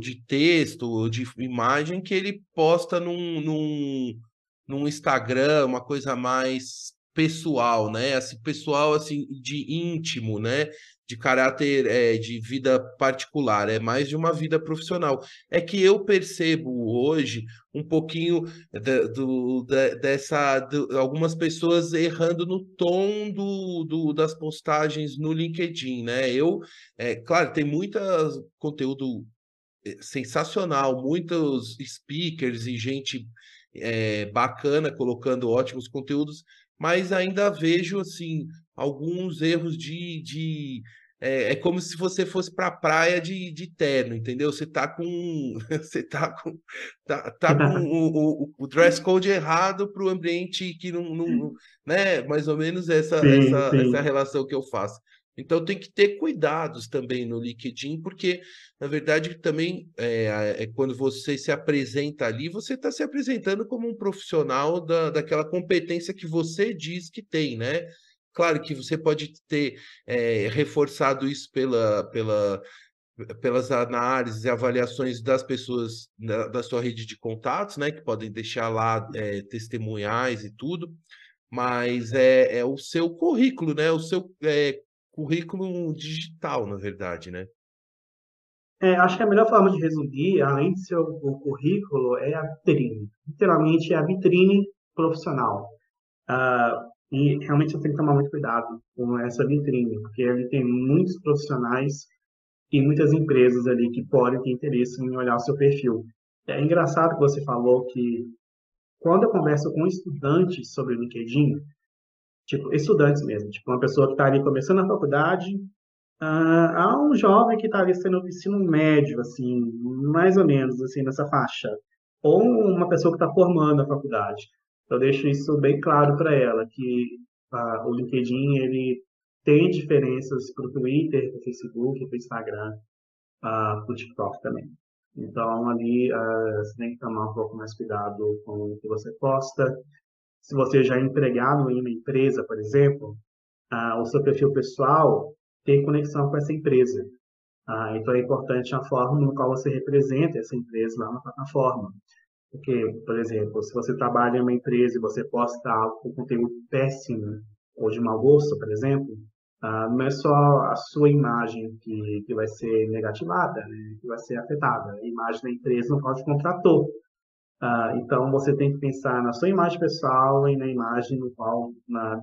de texto, de imagem que ele posta num, num, num Instagram, uma coisa mais pessoal, né? Assim, pessoal assim de íntimo, né? De caráter é, de vida particular, é mais de uma vida profissional. É que eu percebo hoje um pouquinho de, do, de, dessa de, algumas pessoas errando no tom do, do, das postagens no LinkedIn, né? Eu, é claro, tem muito conteúdo eh, sensacional, muitos speakers e gente é, bacana colocando ótimos conteúdos, mas ainda vejo assim alguns erros de, de é, é, como se você fosse para a praia de, de terno, entendeu? Você tá com [LAUGHS] você tá com tá, tá com [LAUGHS] o, o, o, dress code errado para o ambiente que não, não, [LAUGHS] né? Mais ou menos essa, sim, essa, sim. essa relação que eu faço. Então tem que ter cuidados também no LinkedIn, porque na verdade também é, é quando você se apresenta ali, você está se apresentando como um profissional da, daquela competência que você diz que tem, né? Claro que você pode ter é, reforçado isso pela, pela, pelas análises e avaliações das pessoas da, da, sua rede de contatos, né? Que podem deixar lá é, testemunhais e tudo, mas é, é o seu currículo, né? O seu é, currículo digital, na verdade, né? É, acho que a melhor forma de resumir, além de ser o, o currículo, é a vitrine. Literalmente, é a vitrine profissional. Uh, e realmente você tem que tomar muito cuidado com essa vitrine, porque ali tem muitos profissionais e muitas empresas ali que podem ter interesse em olhar o seu perfil. É engraçado que você falou que quando eu converso com estudantes sobre o LinkedIn, tipo, estudantes mesmo, tipo, uma pessoa que está ali começando a faculdade, uh, há um jovem que está ali sendo ensino médio, assim, mais ou menos, assim, nessa faixa, ou uma pessoa que está formando a faculdade. Eu deixo isso bem claro para ela, que uh, o LinkedIn, ele tem diferenças para o Twitter, para o Facebook, para o Instagram, uh, para o TikTok também. Então, ali, uh, você tem que tomar um pouco mais cuidado com o que você posta. Se você já é empregado em uma empresa, por exemplo, uh, o seu perfil pessoal tem conexão com essa empresa. Uh, então, é importante a forma no qual você representa essa empresa lá na plataforma. Porque, por exemplo, se você trabalha em uma empresa e você posta algo com conteúdo péssimo, ou de mau gosto, por exemplo, ah, não é só a sua imagem que, que vai ser negativada, né, que vai ser afetada, a imagem da empresa no qual te contratou. Ah, então, você tem que pensar na sua imagem pessoal e na imagem no qual, na,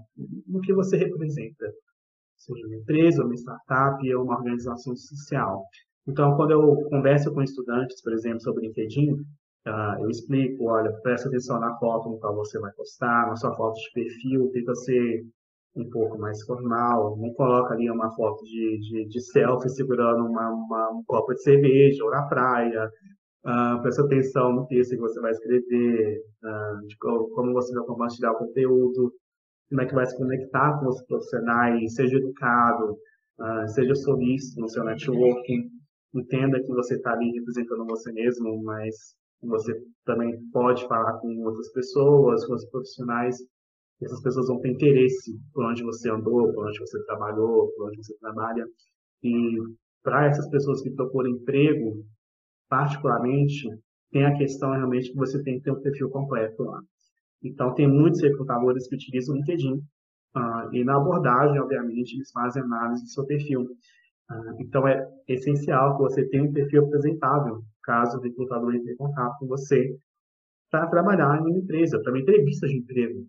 no que você representa, seja uma empresa, uma startup ou uma organização social. Então, quando eu converso com estudantes, por exemplo, sobre LinkedIn, uh, eu explico, olha, presta atenção na foto no qual você vai postar, na sua foto de perfil, tenta ser um pouco mais formal, não coloca ali uma foto de, de, de selfie segurando uma, uma, um copo de cerveja ou na praia. Uh, presta atenção no texto que você vai escrever, uh, de como, como você vai compartilhar o conteúdo, como é que vai se conectar com os profissionais, seja educado, seja solícito no seu networking, entenda que você está ali representando você mesmo, mas você também pode falar com outras pessoas, com os profissionais, essas pessoas vão ter interesse por onde você andou, por onde você trabalhou, por onde você trabalha. E para essas pessoas que procuram emprego, particularmente, tem a questão realmente que você tem que ter um perfil completo lá. Então, tem muitos recrutadores que utilizam o LinkedIn. Uh, e na abordagem, obviamente, eles fazem análise do seu perfil. Uh, então, é essencial que você tenha um perfil apresentável, caso o recrutador entre em contato com você para trabalhar em uma empresa, para uma entrevista de emprego.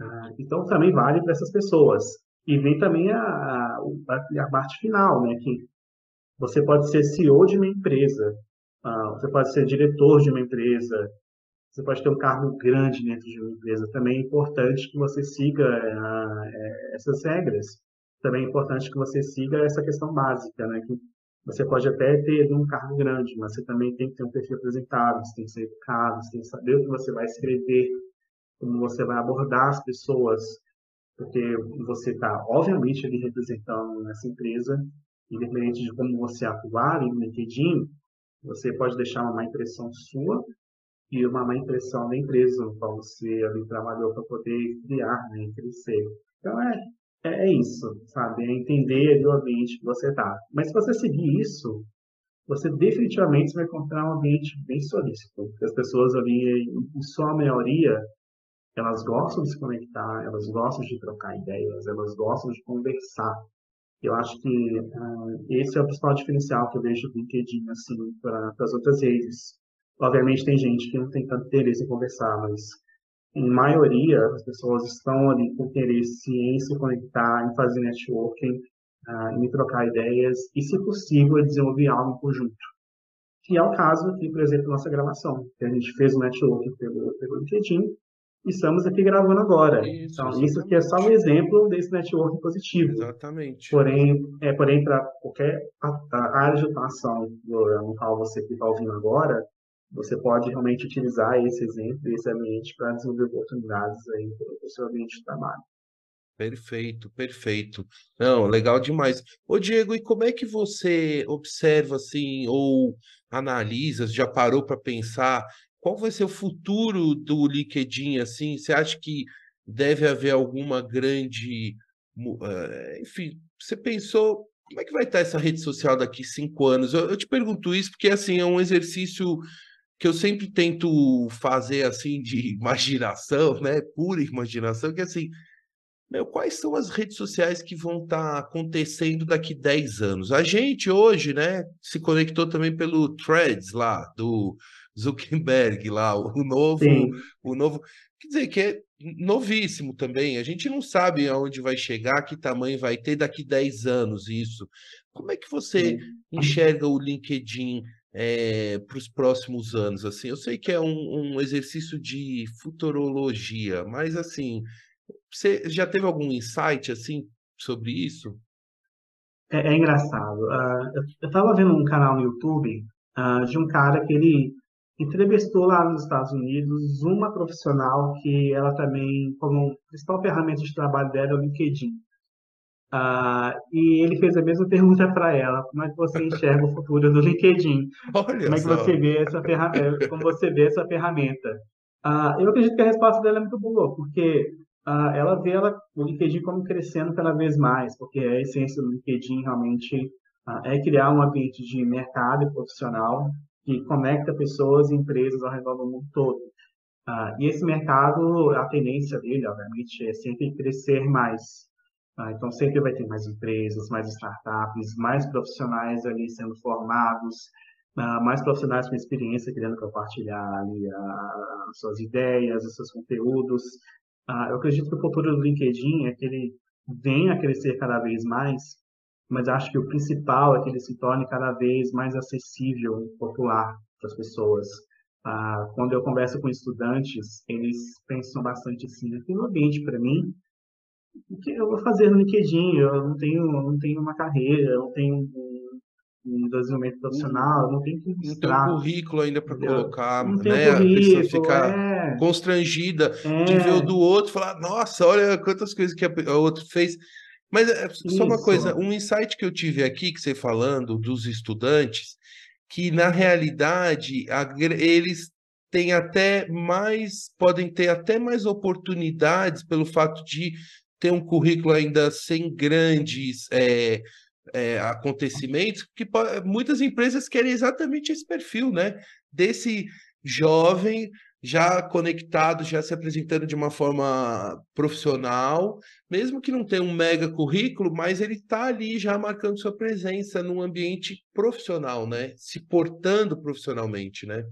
Ah, então, também vale para essas pessoas. E vem também a, a, a, parte final, né? Que você pode ser CEO de uma empresa, ah, você pode ser diretor de uma empresa, você pode ter um cargo grande dentro de uma empresa. Também é importante que você siga ah, é, essas regras. Também é importante que você siga essa questão básica, né? Que você pode até ter um cargo grande, mas você também tem que ter um perfil apresentável, você tem que ser educado, você tem que saber o que você vai escrever, como você vai abordar as pessoas, porque você está, obviamente, ali representando essa empresa, independente de como você atuar no LinkedIn, você pode deixar uma má impressão sua e uma má impressão da empresa qual você ali trabalhou para poder criar, né, crescer. Então, é, é, é isso, sabe? É entender o ambiente que você está. Mas se você seguir isso, você definitivamente vai encontrar um ambiente bem solícito. Porque as pessoas ali, em sua maioria, elas gostam de se conectar, elas gostam de trocar ideias, elas gostam de conversar. Eu acho que uh, esse é o principal diferencial que eu vejo do LinkedIn assim, para as outras redes. Obviamente tem gente que não tem tanto interesse em conversar, mas em maioria, as pessoas estão ali com interesse em se conectar, em fazer networking, uh, em trocar ideias e, se possível, desenvolver algo em conjunto. Que é o caso aqui, por exemplo, da nossa gravação. Que a gente fez um networking pelo, pelo LinkedIn e estamos aqui gravando agora. Isso, então, isso aqui é só um exemplo desse networking positivo. Exatamente. Porém, é, porém para qualquer área de atuação no qual você está ouvindo agora, você pode realmente utilizar esse exemplo, esse ambiente para desenvolver oportunidades aí para o seu ambiente de trabalho. Perfeito, perfeito. Não, legal demais. Ô Diego, e como é que você observa assim ou analisa, já parou para pensar qual vai ser o futuro do LinkedIn assim? Você acha que deve haver alguma grande, uh, enfim, você pensou como é que vai estar essa rede social daqui cinco anos? Eu, eu te pergunto isso porque assim é um exercício que eu sempre tento fazer assim de [LAUGHS] imaginação, né? Pura imaginação, que assim, meu, quais são as redes sociais que vão estar tá acontecendo daqui 10 anos? A gente hoje, né, se conectou também pelo Threads lá do Zuckerberg lá, o novo, Sim. o novo, quer dizer que é novíssimo também. A gente não sabe aonde vai chegar, que tamanho vai ter daqui 10 anos isso. Como é que você Sim. enxerga o LinkedIn é, para os próximos anos? Assim, eu sei que é um, um, exercício de futurologia, mas assim, você já teve algum insight assim sobre isso? É, é engraçado. Uh, eu estava vendo um canal no YouTube uh, de um cara que ele entrevistou lá nos Estados Unidos uma profissional que ela também, como principal ferramenta de trabalho dela, é o LinkedIn. Uh, e ele fez a mesma [LAUGHS] pergunta para ela: como é que você enxerga o futuro do LinkedIn? Olha como é que você vê essa ferramenta? Como você vê essa ferramenta? Uh, eu acredito que a resposta dela é muito boa, porque uh, ela vê ela, o LinkedIn como crescendo cada vez mais, porque a essência do LinkedIn realmente é criar um ambiente de mercado e profissional que conecta pessoas e empresas ao redor do mundo todo. e esse mercado, a tendência dele, obviamente, é sempre crescer mais. Ah, então, sempre vai ter mais empresas, mais startups, mais profissionais ali sendo formados, ah, mais profissionais com experiência querendo compartilhar ali as suas ideias, os seus conteúdos. Ah, eu acredito que o futuro do LinkedIn é que ele venha a crescer cada vez mais, mas acho que o principal é que ele se torne cada vez mais acessível e popular para as pessoas. quando eu converso com estudantes, eles pensam bastante assim, aquele ambiente para mim o que eu vou fazer no LinkedIn? Eu não tenho, não tenho uma carreira, eu não tenho um, um desenvolvimento profissional, eu não tenho que mostrar. Não tem um currículo ainda para colocar, não né? a pessoa fica é... constrangida é... de ver o do outro falar, nossa, olha quantas coisas que o outro fez. Mas é, só Isso. uma coisa, um insight que eu tive aqui, que você falando dos estudantes, que na realidade eles têm até mais, podem ter até mais oportunidades pelo fato de ter um currículo ainda sem grandes é, é, acontecimentos, que muitas empresas querem exatamente esse perfil, né? Desse jovem já conectado, já se apresentando de uma forma profissional, mesmo que não tenha um mega currículo, mas ele está ali já marcando sua presença num ambiente profissional, né? Se portando profissionalmente, né?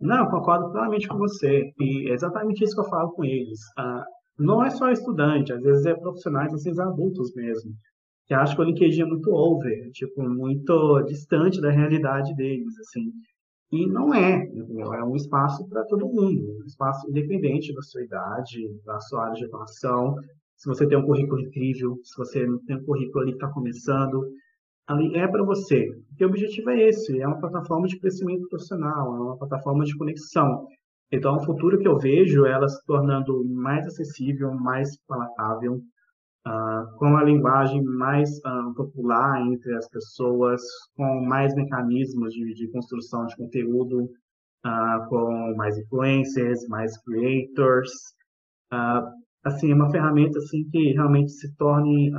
Não, concordo plenamente com você. E é exatamente isso que eu falo com eles. Ah, não é só estudante, às vezes é profissionais, assim, adultos mesmo, que acham que o LinkedIn é muito over, tipo, muito distante da realidade deles, assim. E não é, entendeu? é um espaço para todo mundo, um espaço independente da sua idade, da sua área de atuação. Se você tem um currículo incrível, se você não tem um currículo ali que está começando, ali é para você. Porque o objetivo é esse, é uma plataforma de crescimento profissional, é uma plataforma de conexão. Então, o futuro que eu vejo é ela se tornando mais acessível, mais palatável, uh, com a linguagem mais uh, popular entre as pessoas, com mais mecanismos de, de construção de conteúdo, uh, com mais influencers, mais creators. assim, é uma ferramenta assim que realmente se torne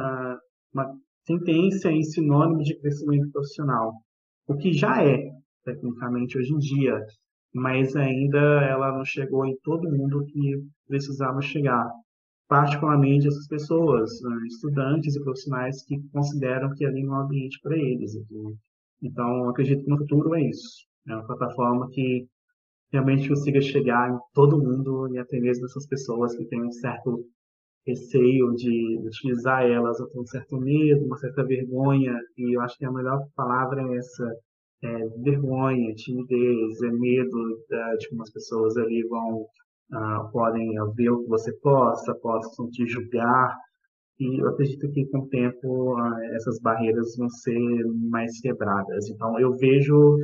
uma tendência e sinônimo de crescimento profissional, o que já é, tecnicamente, hoje em dia mas ainda ela não chegou em todo mundo que precisava chegar, particularmente essas pessoas, né, estudantes e profissionais que consideram que ali não é um ambiente para eles. Então, acredito que no futuro é isso. É uma plataforma que realmente consiga chegar em todo mundo e até mesmo essas pessoas que têm um certo receio de utilizar elas, ou têm um certo medo, uma certa vergonha, e eu acho que a melhor palavra é essa, é, vergonha, timidez, é medo de como as pessoas ali vão uh, podem ver o que você posta, possam te julgar. E eu acredito que com o tempo uh, essas barreiras vão ser mais quebradas. Então eu vejo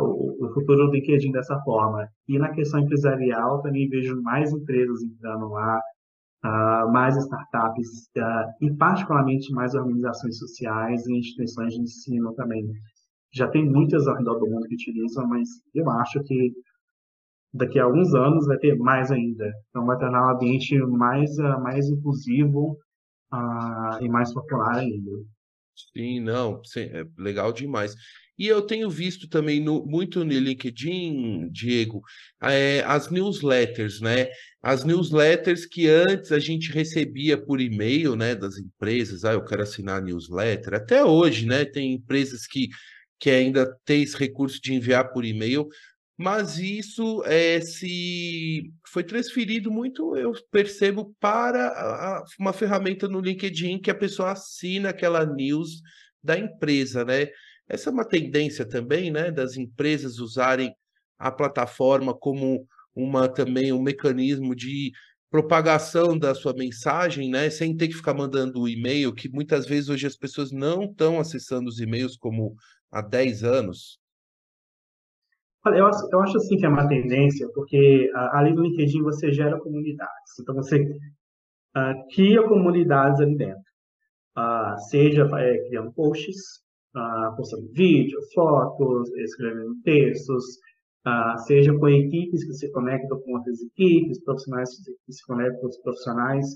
o, o, futuro do LinkedIn dessa forma. E na questão empresarial também vejo mais empresas entrando lá, mais startups e particularmente mais organizações sociais e instituições de ensino também já tem muitas ao redor do mundo que utilizam, mas eu acho que daqui a alguns anos vai ter mais ainda. Então vai tornar o ambiente mais, uh, mais inclusivo uh, e mais popular ainda. Sim, não, sim, é legal demais. E eu tenho visto também no, muito no LinkedIn, Diego, é, as newsletters, né? As newsletters que antes a gente recebia por e-mail, né, das empresas, ah, eu quero assinar newsletter. Até hoje, né, tem empresas que que ainda tem esse recurso de enviar por e-mail, mas isso é, se foi transferido muito, eu percebo, para a, uma ferramenta no LinkedIn que a pessoa assina aquela news da empresa, né? Essa é uma tendência também, né, das empresas usarem a plataforma como uma também um mecanismo de propagação da sua mensagem, né, sem ter que ficar mandando o e-mail, que muitas vezes hoje as pessoas não estão acessando os e-mails como há 10 anos? Eu, eu acho assim que é uma tendência, porque ali no LinkedIn você gera comunidades. Então você uh, cria comunidades ali dentro. Uh, seja é, criando posts, postando vídeos, fotos, escrevendo textos, uh, seja com equipes que se conectam com outras equipes, profissionais que se conectam com outros profissionais.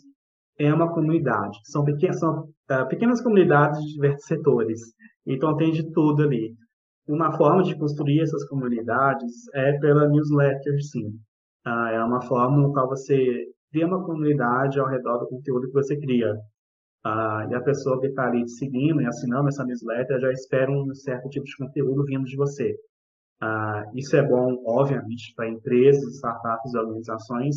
É uma comunidade. São pequenas, são, uh, pequenas comunidades de diversos setores. Então, tem de tudo ali. Uma forma de construir essas comunidades é pela newsletter, sim. Uh, é uma forma no qual você cria uma comunidade ao redor do conteúdo que você cria. E a pessoa que está ali seguindo e assinando essa newsletter já espera um certo tipo de conteúdo vindo de você. Uh, isso é bom, obviamente, para empresas, startups e organizações,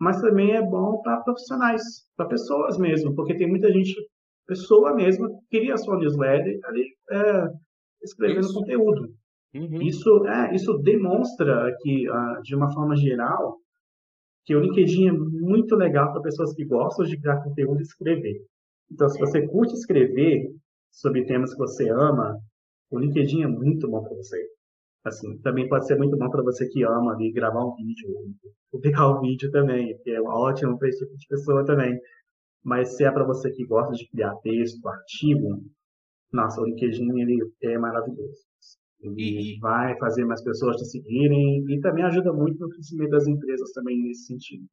mas também é bom para profissionais, para pessoas mesmo, porque tem muita gente, pessoa mesmo, que cria a sua newsletter ali é, escrevendo isso. conteúdo. Uhum. Isso, é, isso demonstra que, uh, de uma forma geral, que o LinkedIn é muito legal para pessoas que gostam de criar conteúdo e escrever. Então, se você curte escrever sobre temas que você ama, o LinkedIn é muito bom para você. Assim, também pode ser muito bom para você que ama ali gravar um vídeo, publicar [LAUGHS] um vídeo também, que é ótimo para esse tipo de pessoa também. Mas se é para você que gosta de criar texto, artigo, nossa, o LinkedIn ele é maravilhoso. Ele e, vai fazer mais pessoas te seguirem e também ajuda muito no crescimento das empresas também nesse sentido.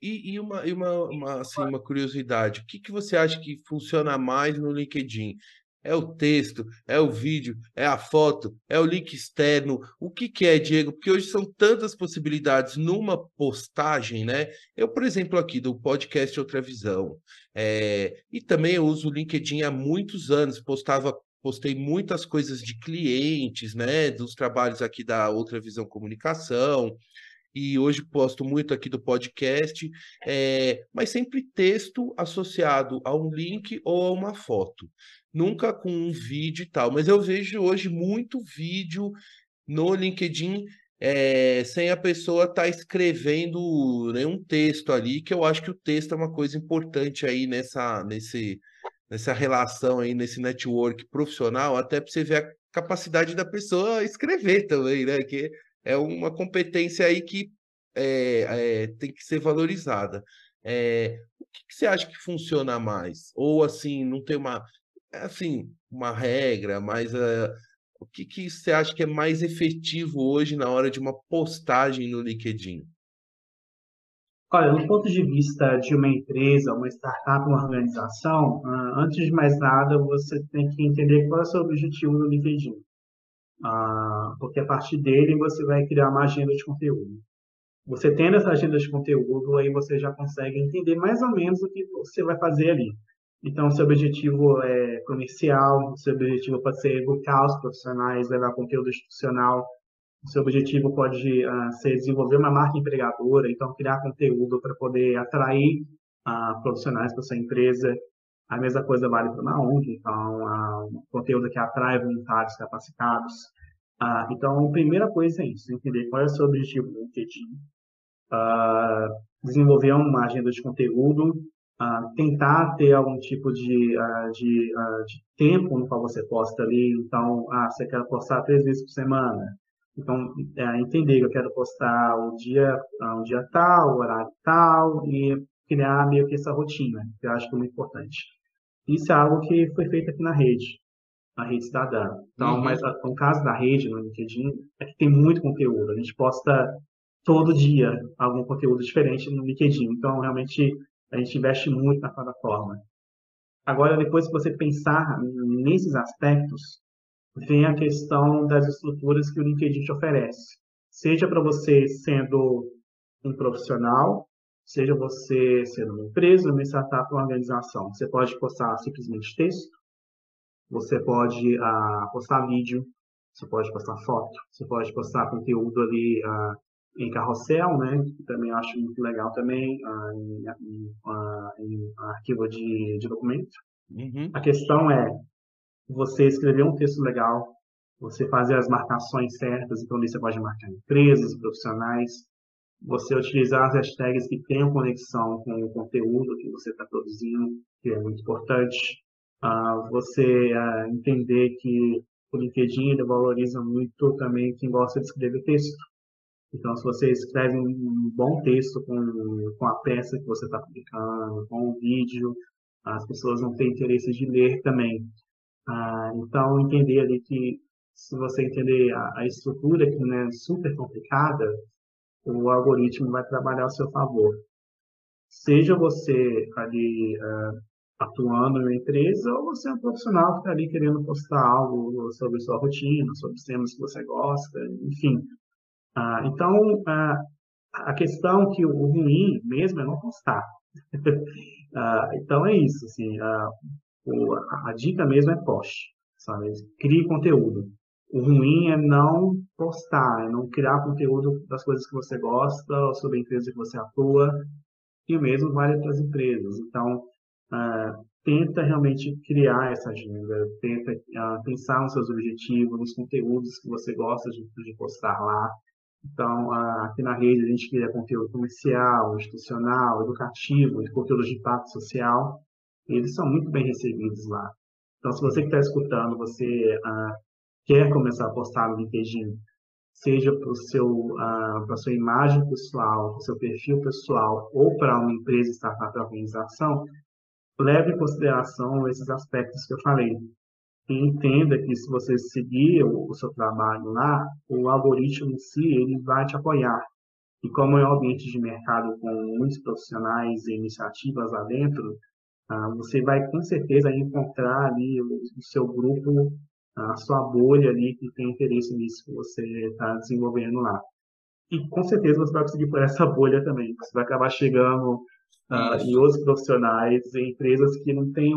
E, e uma, e uma, uma, assim, uma curiosidade, o que, que você acha que funciona mais no LinkedIn? É o texto, é o vídeo, é a foto, é o link externo. O que, que é, Diego? Porque hoje são tantas possibilidades numa postagem, né? Eu, por exemplo, aqui do podcast Outra Visão, é... e também eu uso o LinkedIn há muitos anos, postava postei muitas coisas de clientes, né, dos trabalhos aqui da Outra Visão Comunicação, e hoje posto muito aqui do podcast, é, mas sempre texto associado a um link ou a uma foto nunca com um vídeo e tal, mas eu vejo hoje muito vídeo no LinkedIn é, sem a pessoa estar tá escrevendo nenhum texto ali, que eu acho que o texto é uma coisa importante aí nessa, nesse, nessa relação aí, nesse network profissional, até para você ver a capacidade da pessoa escrever também, né? Que é uma competência aí que é, é, tem que ser valorizada. É, o que, que, você acha que funciona mais? Ou assim, não tem uma assim, uma regra, mas o que, que você acha que é mais efetivo hoje na hora de uma postagem no LinkedIn? Olha, do ponto de vista de uma empresa, uma startup, uma organização, uh, antes de mais nada, você tem que entender qual é o seu objetivo no LinkedIn. Uh, porque a partir dele você vai criar uma agenda de conteúdo. Você tendo essa agenda de conteúdo, aí você já consegue entender mais ou menos o que você vai fazer ali. Então, seu objetivo é comercial, seu objetivo pode ser educar os profissionais, levar conteúdo institucional, seu objetivo pode uh, ser desenvolver uma marca empregadora, então criar conteúdo para poder atrair uh, profissionais para sua empresa. A mesma coisa vale para uma ONG, então uh, um conteúdo que atrai voluntários capacitados. então, a primeira coisa é isso, entender qual é o seu objetivo no LinkedIn, desenvolver uma agenda de conteúdo uh, tentar ter algum tipo de, de, de, tempo no qual você posta ali. Então, ah, você quer postar três vezes por semana. Então, é, entender que eu quero postar o dia, um dia tal, horário tal, e criar meio que essa rotina, que eu acho que é muito importante. Isso é algo que foi feito aqui na rede, na rede cidadã. Então, uhum. mas no caso da rede, no LinkedIn, é que tem muito conteúdo. A gente posta todo dia algum conteúdo diferente no LinkedIn. Então, realmente, a gente investe muito na plataforma. Agora, depois que você pensar nesses aspectos, vem a questão das estruturas que o LinkedIn te oferece. Seja para você sendo um profissional, seja você sendo uma empresa, uma startup, uma organização. Você pode postar simplesmente texto, você pode uh, postar vídeo, você pode postar foto, você pode postar conteúdo ali uh, em carrossel, né, que também acho muito legal também, uh, em, em, uh, em, arquivo de, de documento. Uhum. A questão é você escrever um texto legal, você fazer as marcações certas, então ali você pode marcar empresas, profissionais, você utilizar as hashtags que tenham conexão com o conteúdo que você está produzindo, que é muito importante. Uh, você entender que o LinkedIn ele valoriza muito também quem gosta de escrever texto. Então, se você escreve um bom texto com, com a peça que você está publicando, com o vídeo, as pessoas vão ter interesse de ler também. Ah, então, entender ali que se você entender a estrutura que não é super complicada, o algoritmo vai trabalhar a seu favor. Seja você ali uh, atuando em uma empresa ou você é um profissional que está ali querendo postar algo sobre sua rotina, sobre temas que você gosta, enfim. Uh, então, uh, a questão que o ruim mesmo é não postar. [LAUGHS] então, é isso. Assim, o, a, a dica mesmo é poste. Sabe? Crie conteúdo. O ruim é não postar, é não criar conteúdo das coisas que você gosta, ou sobre a empresa que você atua, e o mesmo vale para as empresas. Então, uh, tenta realmente criar essa agenda, tenta uh, pensar nos seus objetivos, nos conteúdos que você gosta de, de postar lá. Então, uh, aqui na rede a gente cria conteúdo comercial, institucional, educativo, conteúdo de impacto social. eles são muito bem recebidos lá. Então, se você que está escutando, você quer começar a postar no LinkedIn, seja para seu uh, para sua imagem pessoal, para seu perfil pessoal ou para uma empresa, startup, organização, leve em consideração esses aspectos que eu falei. Entenda que se você seguir o, o seu trabalho lá, o algoritmo em si ele vai te apoiar. E como é um ambiente de mercado com muitos profissionais e iniciativas lá dentro, uh, você vai com certeza encontrar ali o, o seu grupo a sua bolha ali que tem interesse nisso que você está desenvolvendo lá. E com certeza você vai conseguir por essa bolha também. Você vai acabar chegando uh, em outros profissionais, em empresas que não têm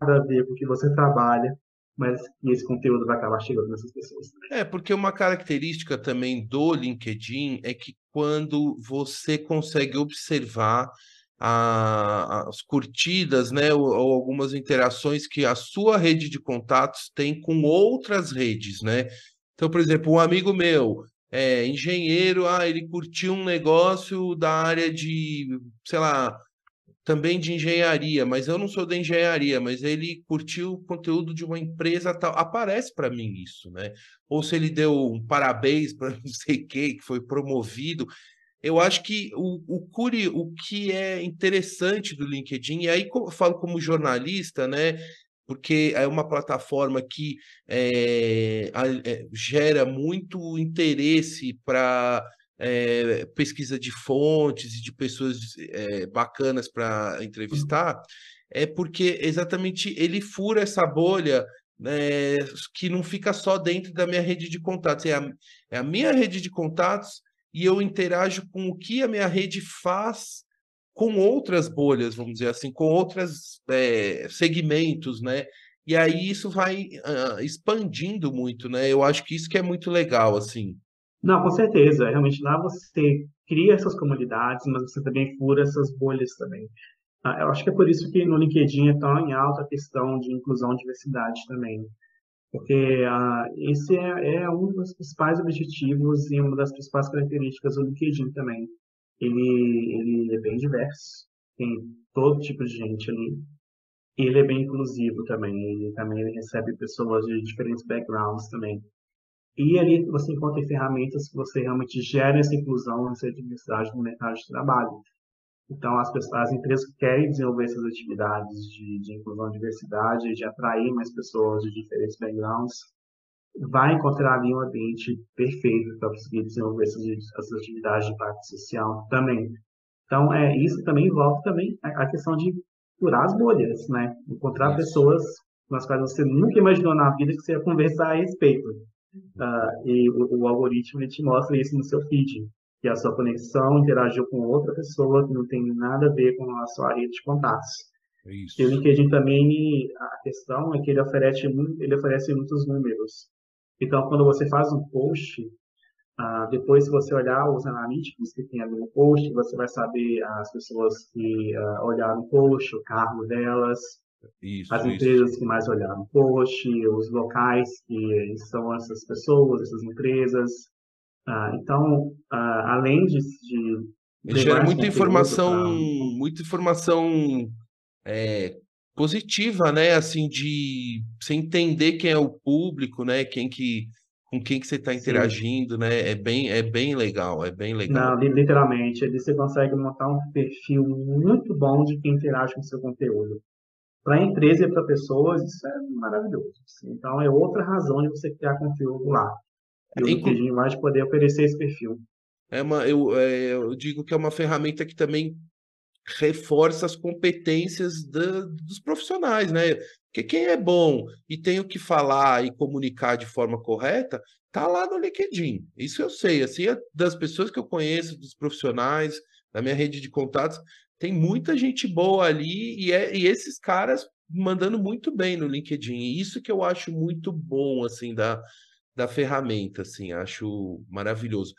nada a ver com o que você trabalha, mas esse conteúdo vai acabar chegando nessas pessoas. Também. É, porque uma característica também do LinkedIn é que quando você consegue observar a, as curtidas, né, ou, ou, algumas interações que a sua rede de contatos tem com outras redes, né? Então, por exemplo, um amigo meu, é, engenheiro, ah, ele curtiu um negócio da área de, sei lá, também de engenharia, mas eu não sou da engenharia, mas ele curtiu o conteúdo de uma empresa tal, aparece para mim isso, né? Ou se ele deu um parabéns para [LAUGHS] não sei quem que foi promovido, eu acho que o, o, curi, o que é interessante do LinkedIn, e aí eu falo como jornalista, né? Porque é uma plataforma que é, é, gera muito interesse para é, pesquisa de fontes e de pessoas bacanas para entrevistar, é porque exatamente ele fura essa bolha né, que não fica só dentro da minha rede de contatos. É a, é a minha rede de contatos e eu interajo com o que a minha rede faz com outras bolhas, vamos dizer assim, com outros é, segmentos, né? E aí isso vai uh, expandindo muito, né? Eu acho que isso que é muito legal, assim. Não, com certeza. Realmente lá você cria essas comunidades, mas você também fura essas bolhas também. Ah, eu acho que é por isso que no LinkedIn é tão em alta a questão de inclusão e diversidade também porque ah, esse é, é, um dos principais objetivos e uma das principais características do LinkedIn também. Ele, ele é bem diverso, tem todo tipo de gente ali. E ele é bem inclusivo também, ele também ele recebe pessoas de diferentes backgrounds também. E ali você encontra ferramentas que você realmente gera essa inclusão, essa diversidade no mercado de trabalho. Então, as, pessoas, as empresas que querem desenvolver essas atividades de, de inclusão e diversidade, de atrair mais pessoas de diferentes backgrounds, vai encontrar ali um ambiente perfeito para conseguir desenvolver essas, essas atividades de impacto social também. Então, é, isso também envolve também a, a questão de curar as bolhas, né? Encontrar pessoas com as quais você nunca imaginou na vida que você ia conversar a respeito. Uh, e o, o algoritmo te mostra isso no seu feed que a sua conexão interagiu com outra pessoa que não tem nada a ver com a sua rede de contatos. Isso. E o LinkedIn também, a questão é que ele oferece, ele oferece muitos números. Então, quando você faz um post, ah, depois, se você olhar os analíticos que tem ali no post, você vai saber as pessoas que ah, olharam o post, o cargo delas, isso, as empresas isso. que mais olharam o post, os locais que são essas pessoas, essas empresas, ah, então, ah, além de, de gera muita informação, pra... muita informação é, positiva, né? Assim, de você entender quem é o público, né? Quem que com quem que você está interagindo, Sim. né? É bem, é bem legal, é bem legal. Não, literalmente, ali você consegue montar um perfil muito bom de quem interage com o seu conteúdo. Para a empresa e para pessoas, isso é maravilhoso. Então, é outra razão de você criar conteúdo lá. E o LinkedIn vai poder oferecer esse perfil. É uma, eu, é, eu digo que é uma ferramenta que também reforça as competências da, dos profissionais, né? Porque quem é bom e tem o que falar e comunicar de forma correta, tá lá no LinkedIn. Isso eu sei, assim, é das pessoas que eu conheço, dos profissionais, da minha rede de contatos, tem muita gente boa ali e, é, e esses caras mandando muito bem no LinkedIn. E isso que eu acho muito bom, assim, da, da ferramenta, assim, acho maravilhoso.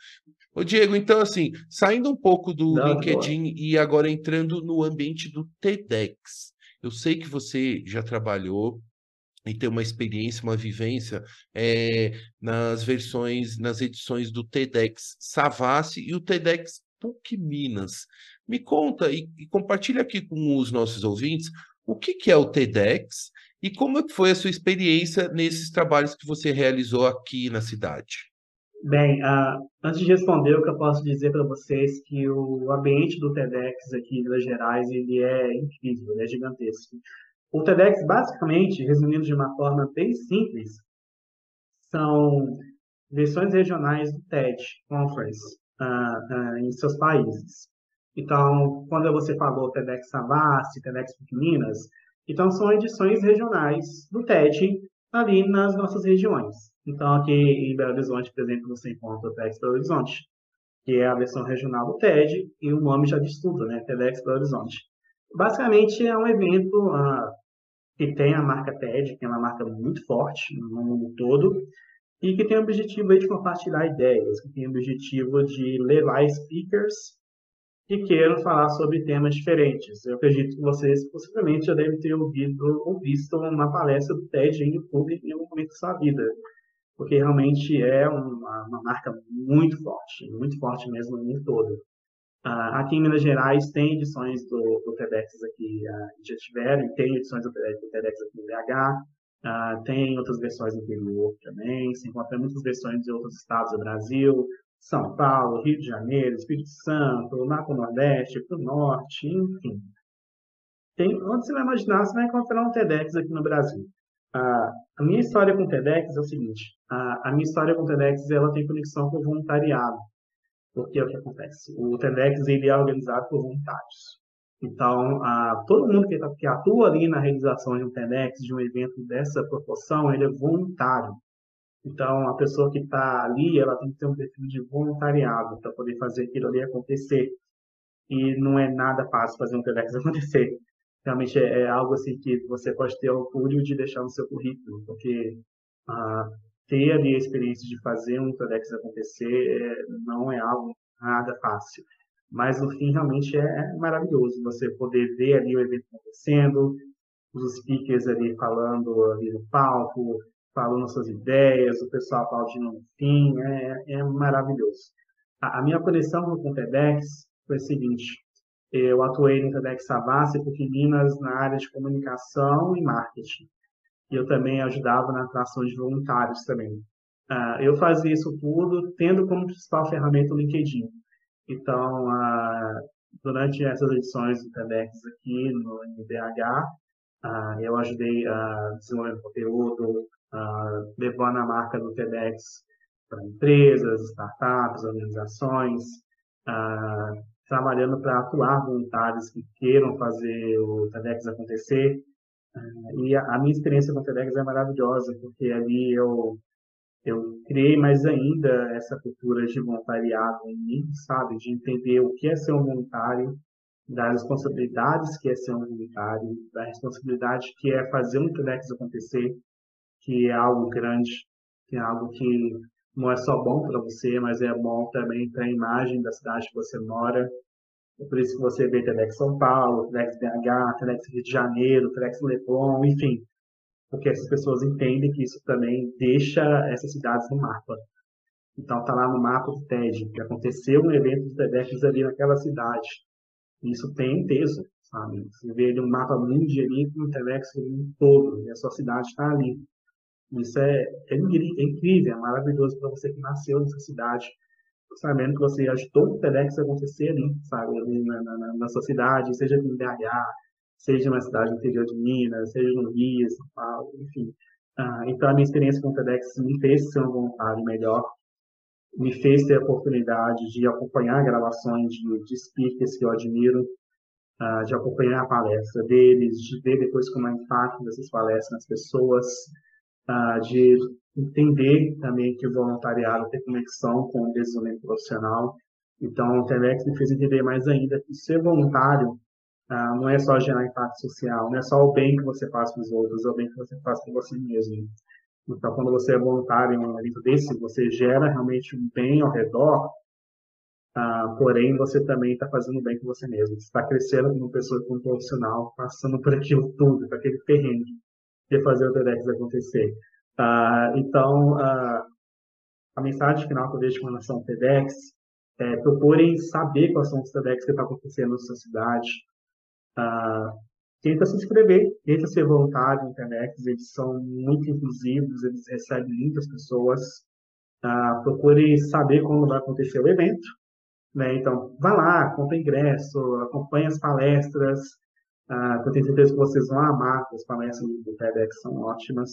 Ô Diego, então assim, saindo um pouco do Não, LinkedIn e agora entrando no ambiente do TEDx. Eu sei que você já trabalhou e tem uma experiência, uma vivência é, nas versões, nas edições do TEDx Savassi e o TEDx PUC Minas. Me conta e, e compartilha aqui com os nossos ouvintes o que, que é o TEDx e como foi a sua experiência nesses trabalhos que você realizou aqui na cidade? Bem, uh, antes de responder, o que eu posso dizer para vocês que o ambiente do TEDx aqui em Minas Gerais ele é incrível, ele é gigantesco. O TEDx, basicamente, resumindo de uma forma bem simples, são versões regionais do TED Conference uh, uh, em seus países. Então, quando você falou TEDx Savassi, TEDx Minas, então são edições regionais do TED ali nas nossas regiões. Então, aqui em Belo Horizonte, por exemplo, você encontra o TEDx Belo Horizonte, que é a versão regional do TED, e o nome já diz tudo, né? TEDx Belo Horizonte. Basicamente, é um evento uh, que tem a marca TED, que é uma marca muito forte no mundo todo, e que tem o objetivo de compartilhar ideias, que tem o objetivo de levar speakers que queiram falar sobre temas diferentes. Eu acredito que vocês possivelmente já devem ter ouvido ou visto uma palestra do TED em YouTube em algum momento da sua vida porque realmente é uma, uma, marca muito forte, muito forte mesmo no mundo todo. Uh, aqui em Minas Gerais tem edições do, do TEDx aqui, uh, já tiveram, tem edições do TEDx, do TEDx aqui em BH, uh, ah, tem outras versões no interior também, se encontra muitas versões de outros estados do Brasil, São Paulo, Rio de Janeiro, Espírito Santo, lá para o Nordeste, para o Norte, enfim. Tem, onde você vai imaginar, você vai encontrar um TEDx aqui no Brasil. A, a minha história com o TEDx é o seguinte: a, a, minha história com o TEDx ela tem conexão com o voluntariado. Porque é o que acontece? O TEDx ele é organizado por voluntários. Então, a, todo mundo que, que, atua ali na realização de um TEDx, de um evento dessa proporção, ele é voluntário. Então, a pessoa que está ali, ela tem que ter um perfil de voluntariado para poder fazer aquilo ali acontecer. E não é nada fácil fazer um TEDx [LAUGHS] acontecer realmente é, é, algo assim que você pode ter orgulho de deixar no seu currículo, porque ah, ter ali a experiência de fazer um TEDx acontecer é, não é algo nada fácil. Mas no fim realmente é maravilhoso você poder ver ali o evento acontecendo, os speakers ali falando ali no palco, falando suas ideias, o pessoal aplaudindo no fim, é, é maravilhoso. A, a minha conexão com o TEDx foi a seguinte, eu atuei no TEDx Savassi porque Minas na área de comunicação e marketing. E eu também ajudava na atração de voluntários também. Uh, eu fazia isso tudo tendo como principal ferramenta o LinkedIn. Então, uh, durante essas edições do TEDx aqui no NBH, uh, ah, eu ajudei a desenvolver conteúdo, levando a marca do TEDx para empresas, startups, organizações, trabalhando para atuar voluntários que queiram fazer o TEDx acontecer. Eh, e a, minha experiência com o TEDx é maravilhosa, porque ali eu, eu criei mais ainda essa cultura de voluntariado em mim, sabe? De entender o que é ser um voluntário, das responsabilidades que é ser um voluntário, da responsabilidade que é fazer um TEDx acontecer, que é algo grande, que é algo que não é só bom para você, mas é bom também para a imagem da cidade que você mora. É por isso que você vê TEDx São Paulo, TEDx BH, TEDx Rio de Janeiro, TEDx Leblon, enfim. Porque essas pessoas entendem que isso também deixa essas cidades no mapa. Então, tá lá no mapa do TED, que aconteceu um evento do TEDx ali naquela cidade. Isso tem peso, sabe? Você vê ali um mapa mundial ali com o todo, e a sua cidade está ali. Isso é, é, é incrível, é maravilhoso para você que nasceu nessa cidade, sabendo que você ajudou o TEDx a acontecer ali, sabe, ali na, na, na sua cidade, seja em BH, seja na cidade interior de Minas, seja no Rio, São Paulo, enfim. Ah, então, a minha experiência com o TEDx me fez ser um voluntário melhor, me fez ter a oportunidade de acompanhar gravações de, de speakers que eu admiro, uh, de acompanhar a palestra deles, de ver depois como é o impacto dessas palestras nas pessoas, uh, de entender também que o voluntariado tem conexão com o desenvolvimento profissional. Então, o TEDx me fez entender mais ainda que ser voluntário uh, não é só gerar impacto social, não é só o bem que você faz para os outros, é o bem que você faz para você mesmo. Então, quando você é voluntário em um evento desse, você gera realmente um bem ao redor, ah, porém você também está fazendo bem com você mesmo. Você está crescendo como pessoa, como profissional, passando por aquilo tudo, por aquele perrengue de fazer o TEDx acontecer. Ah, então, ah, a mensagem final que eu deixo com relação ao TEDx é procurem saber quais são os TEDx que estão tá acontecendo na sua cidade. Ah, tenta se inscrever, tenta ser voluntário na internet, eles são muito inclusivos, eles recebem muitas pessoas. Uh, procure saber quando vai acontecer o evento. Né? Então, vá lá, compre ingresso, acompanhe as palestras. Uh, eu tenho certeza que vocês vão amar, as palestras do TEDx são ótimas.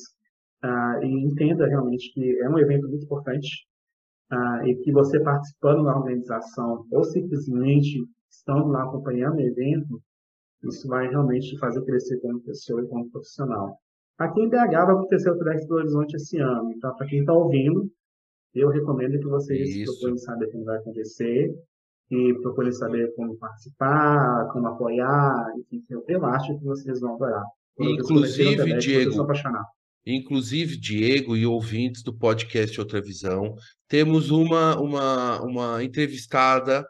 Uh, e entenda realmente que é um evento muito importante uh, e que você participando da organização ou simplesmente estando lá acompanhando o evento, isso vai realmente fazer crescer como pessoa e como profissional. Aqui em BH vai acontecer o TEDx do Horizonte esse ano. Então, para quem está ouvindo, eu recomendo que vocês procurem saber como vai acontecer e procurem saber como participar, como apoiar. Enfim, eu, eu acho que vocês vão adorar. Inclusive, Diego, inclusive, Diego e ouvintes do podcast Outra Visão, temos uma, uma, uma entrevistada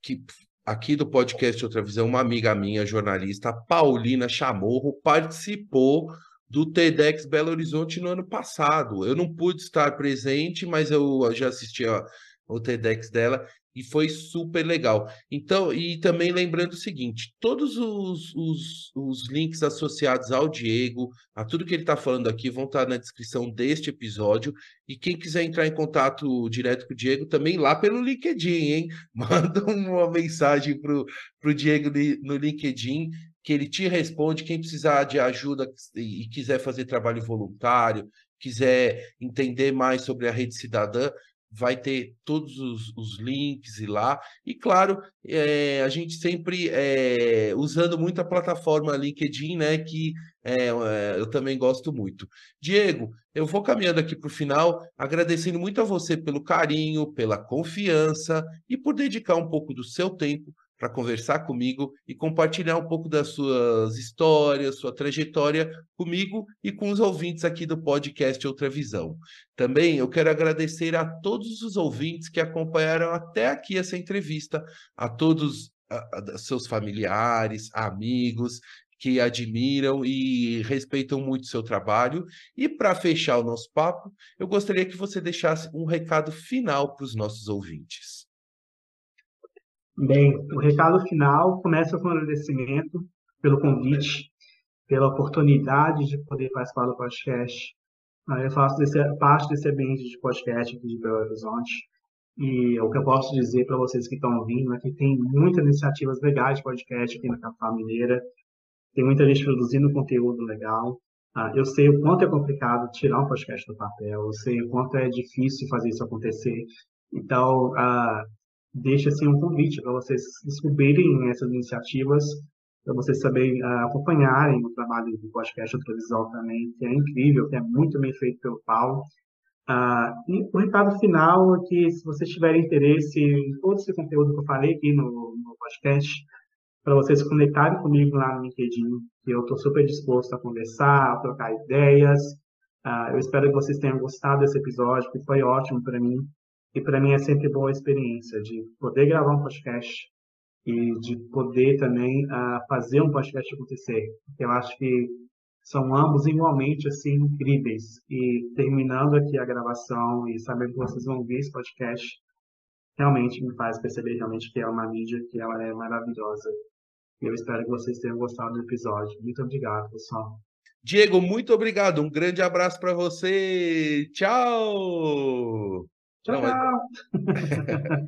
que aqui do podcast Outra Visão, uma amiga minha, jornalista, Paulina Chamorro, participou do TEDx Belo Horizonte no ano passado. Eu não pude estar presente, mas eu já assisti ao TEDx dela e foi super legal. Então, e também lembrando o seguinte: todos os, os, os links associados ao Diego, a tudo que ele está falando aqui, vão estar tá na descrição deste episódio. E quem quiser entrar em contato direto com o Diego, também lá pelo LinkedIn, hein? [LAUGHS] Manda uma mensagem para o Diego no LinkedIn, que ele te responde. Quem precisar de ajuda e quiser fazer trabalho voluntário, quiser entender mais sobre a rede cidadã, vai ter todos os, os links e lá. E claro, é, a gente sempre é, usando muito a plataforma LinkedIn, né? Que é, eu também gosto muito. Diego, eu vou caminhando aqui para o final, agradecendo muito a você pelo carinho, pela confiança e por dedicar um pouco do seu tempo para conversar comigo e compartilhar um pouco das suas histórias, sua trajetória comigo e com os ouvintes aqui do podcast Outra Visão. Também eu quero agradecer a todos os ouvintes que acompanharam até aqui essa entrevista, a todos a, a, seus familiares, amigos que admiram e respeitam muito seu trabalho. E para fechar o nosso papo, eu gostaria que você deixasse um recado final para os nossos ouvintes. Bem, o recado final começa com um agradecimento pelo convite, pela oportunidade de poder participar do podcast. Ah, eu faço desse, parte desse ambiente de podcast aqui de Belo Horizonte. E o que eu posso dizer para vocês que estão ouvindo é que tem muitas iniciativas legais de podcast aqui na capital mineira. Tem muita gente produzindo conteúdo legal. Ah, eu sei o quanto é complicado tirar um podcast do papel. Eu sei o quanto é difícil fazer isso acontecer. Então, ah, deixa assim um convite para vocês descobrirem essas iniciativas, para vocês saberem uh, acompanharem o trabalho do podcast da televisão também, que é incrível, que é muito bem feito pelo Paulo. Uh, e o recado final é que, se vocês tiverem interesse em todo esse conteúdo que eu falei aqui no, no podcast, para vocês conectarem comigo lá no LinkedIn, que eu estou super disposto a conversar, a trocar ideias. Uh, eu espero que vocês tenham gostado desse episódio, que foi ótimo para mim. E para mim é sempre boa a experiência de poder gravar um podcast e de poder também uh, fazer um podcast acontecer. Eu acho que são ambos igualmente assim incríveis. E terminando aqui a gravação e sabendo que vocês vão ver esse podcast, realmente me faz perceber realmente que é uma mídia que ela é maravilhosa. E eu espero que vocês tenham gostado do episódio. Muito obrigado, pessoal. Diego, muito obrigado. Um grande abraço para você. Tchau. Tchau, Não, mas- tchau.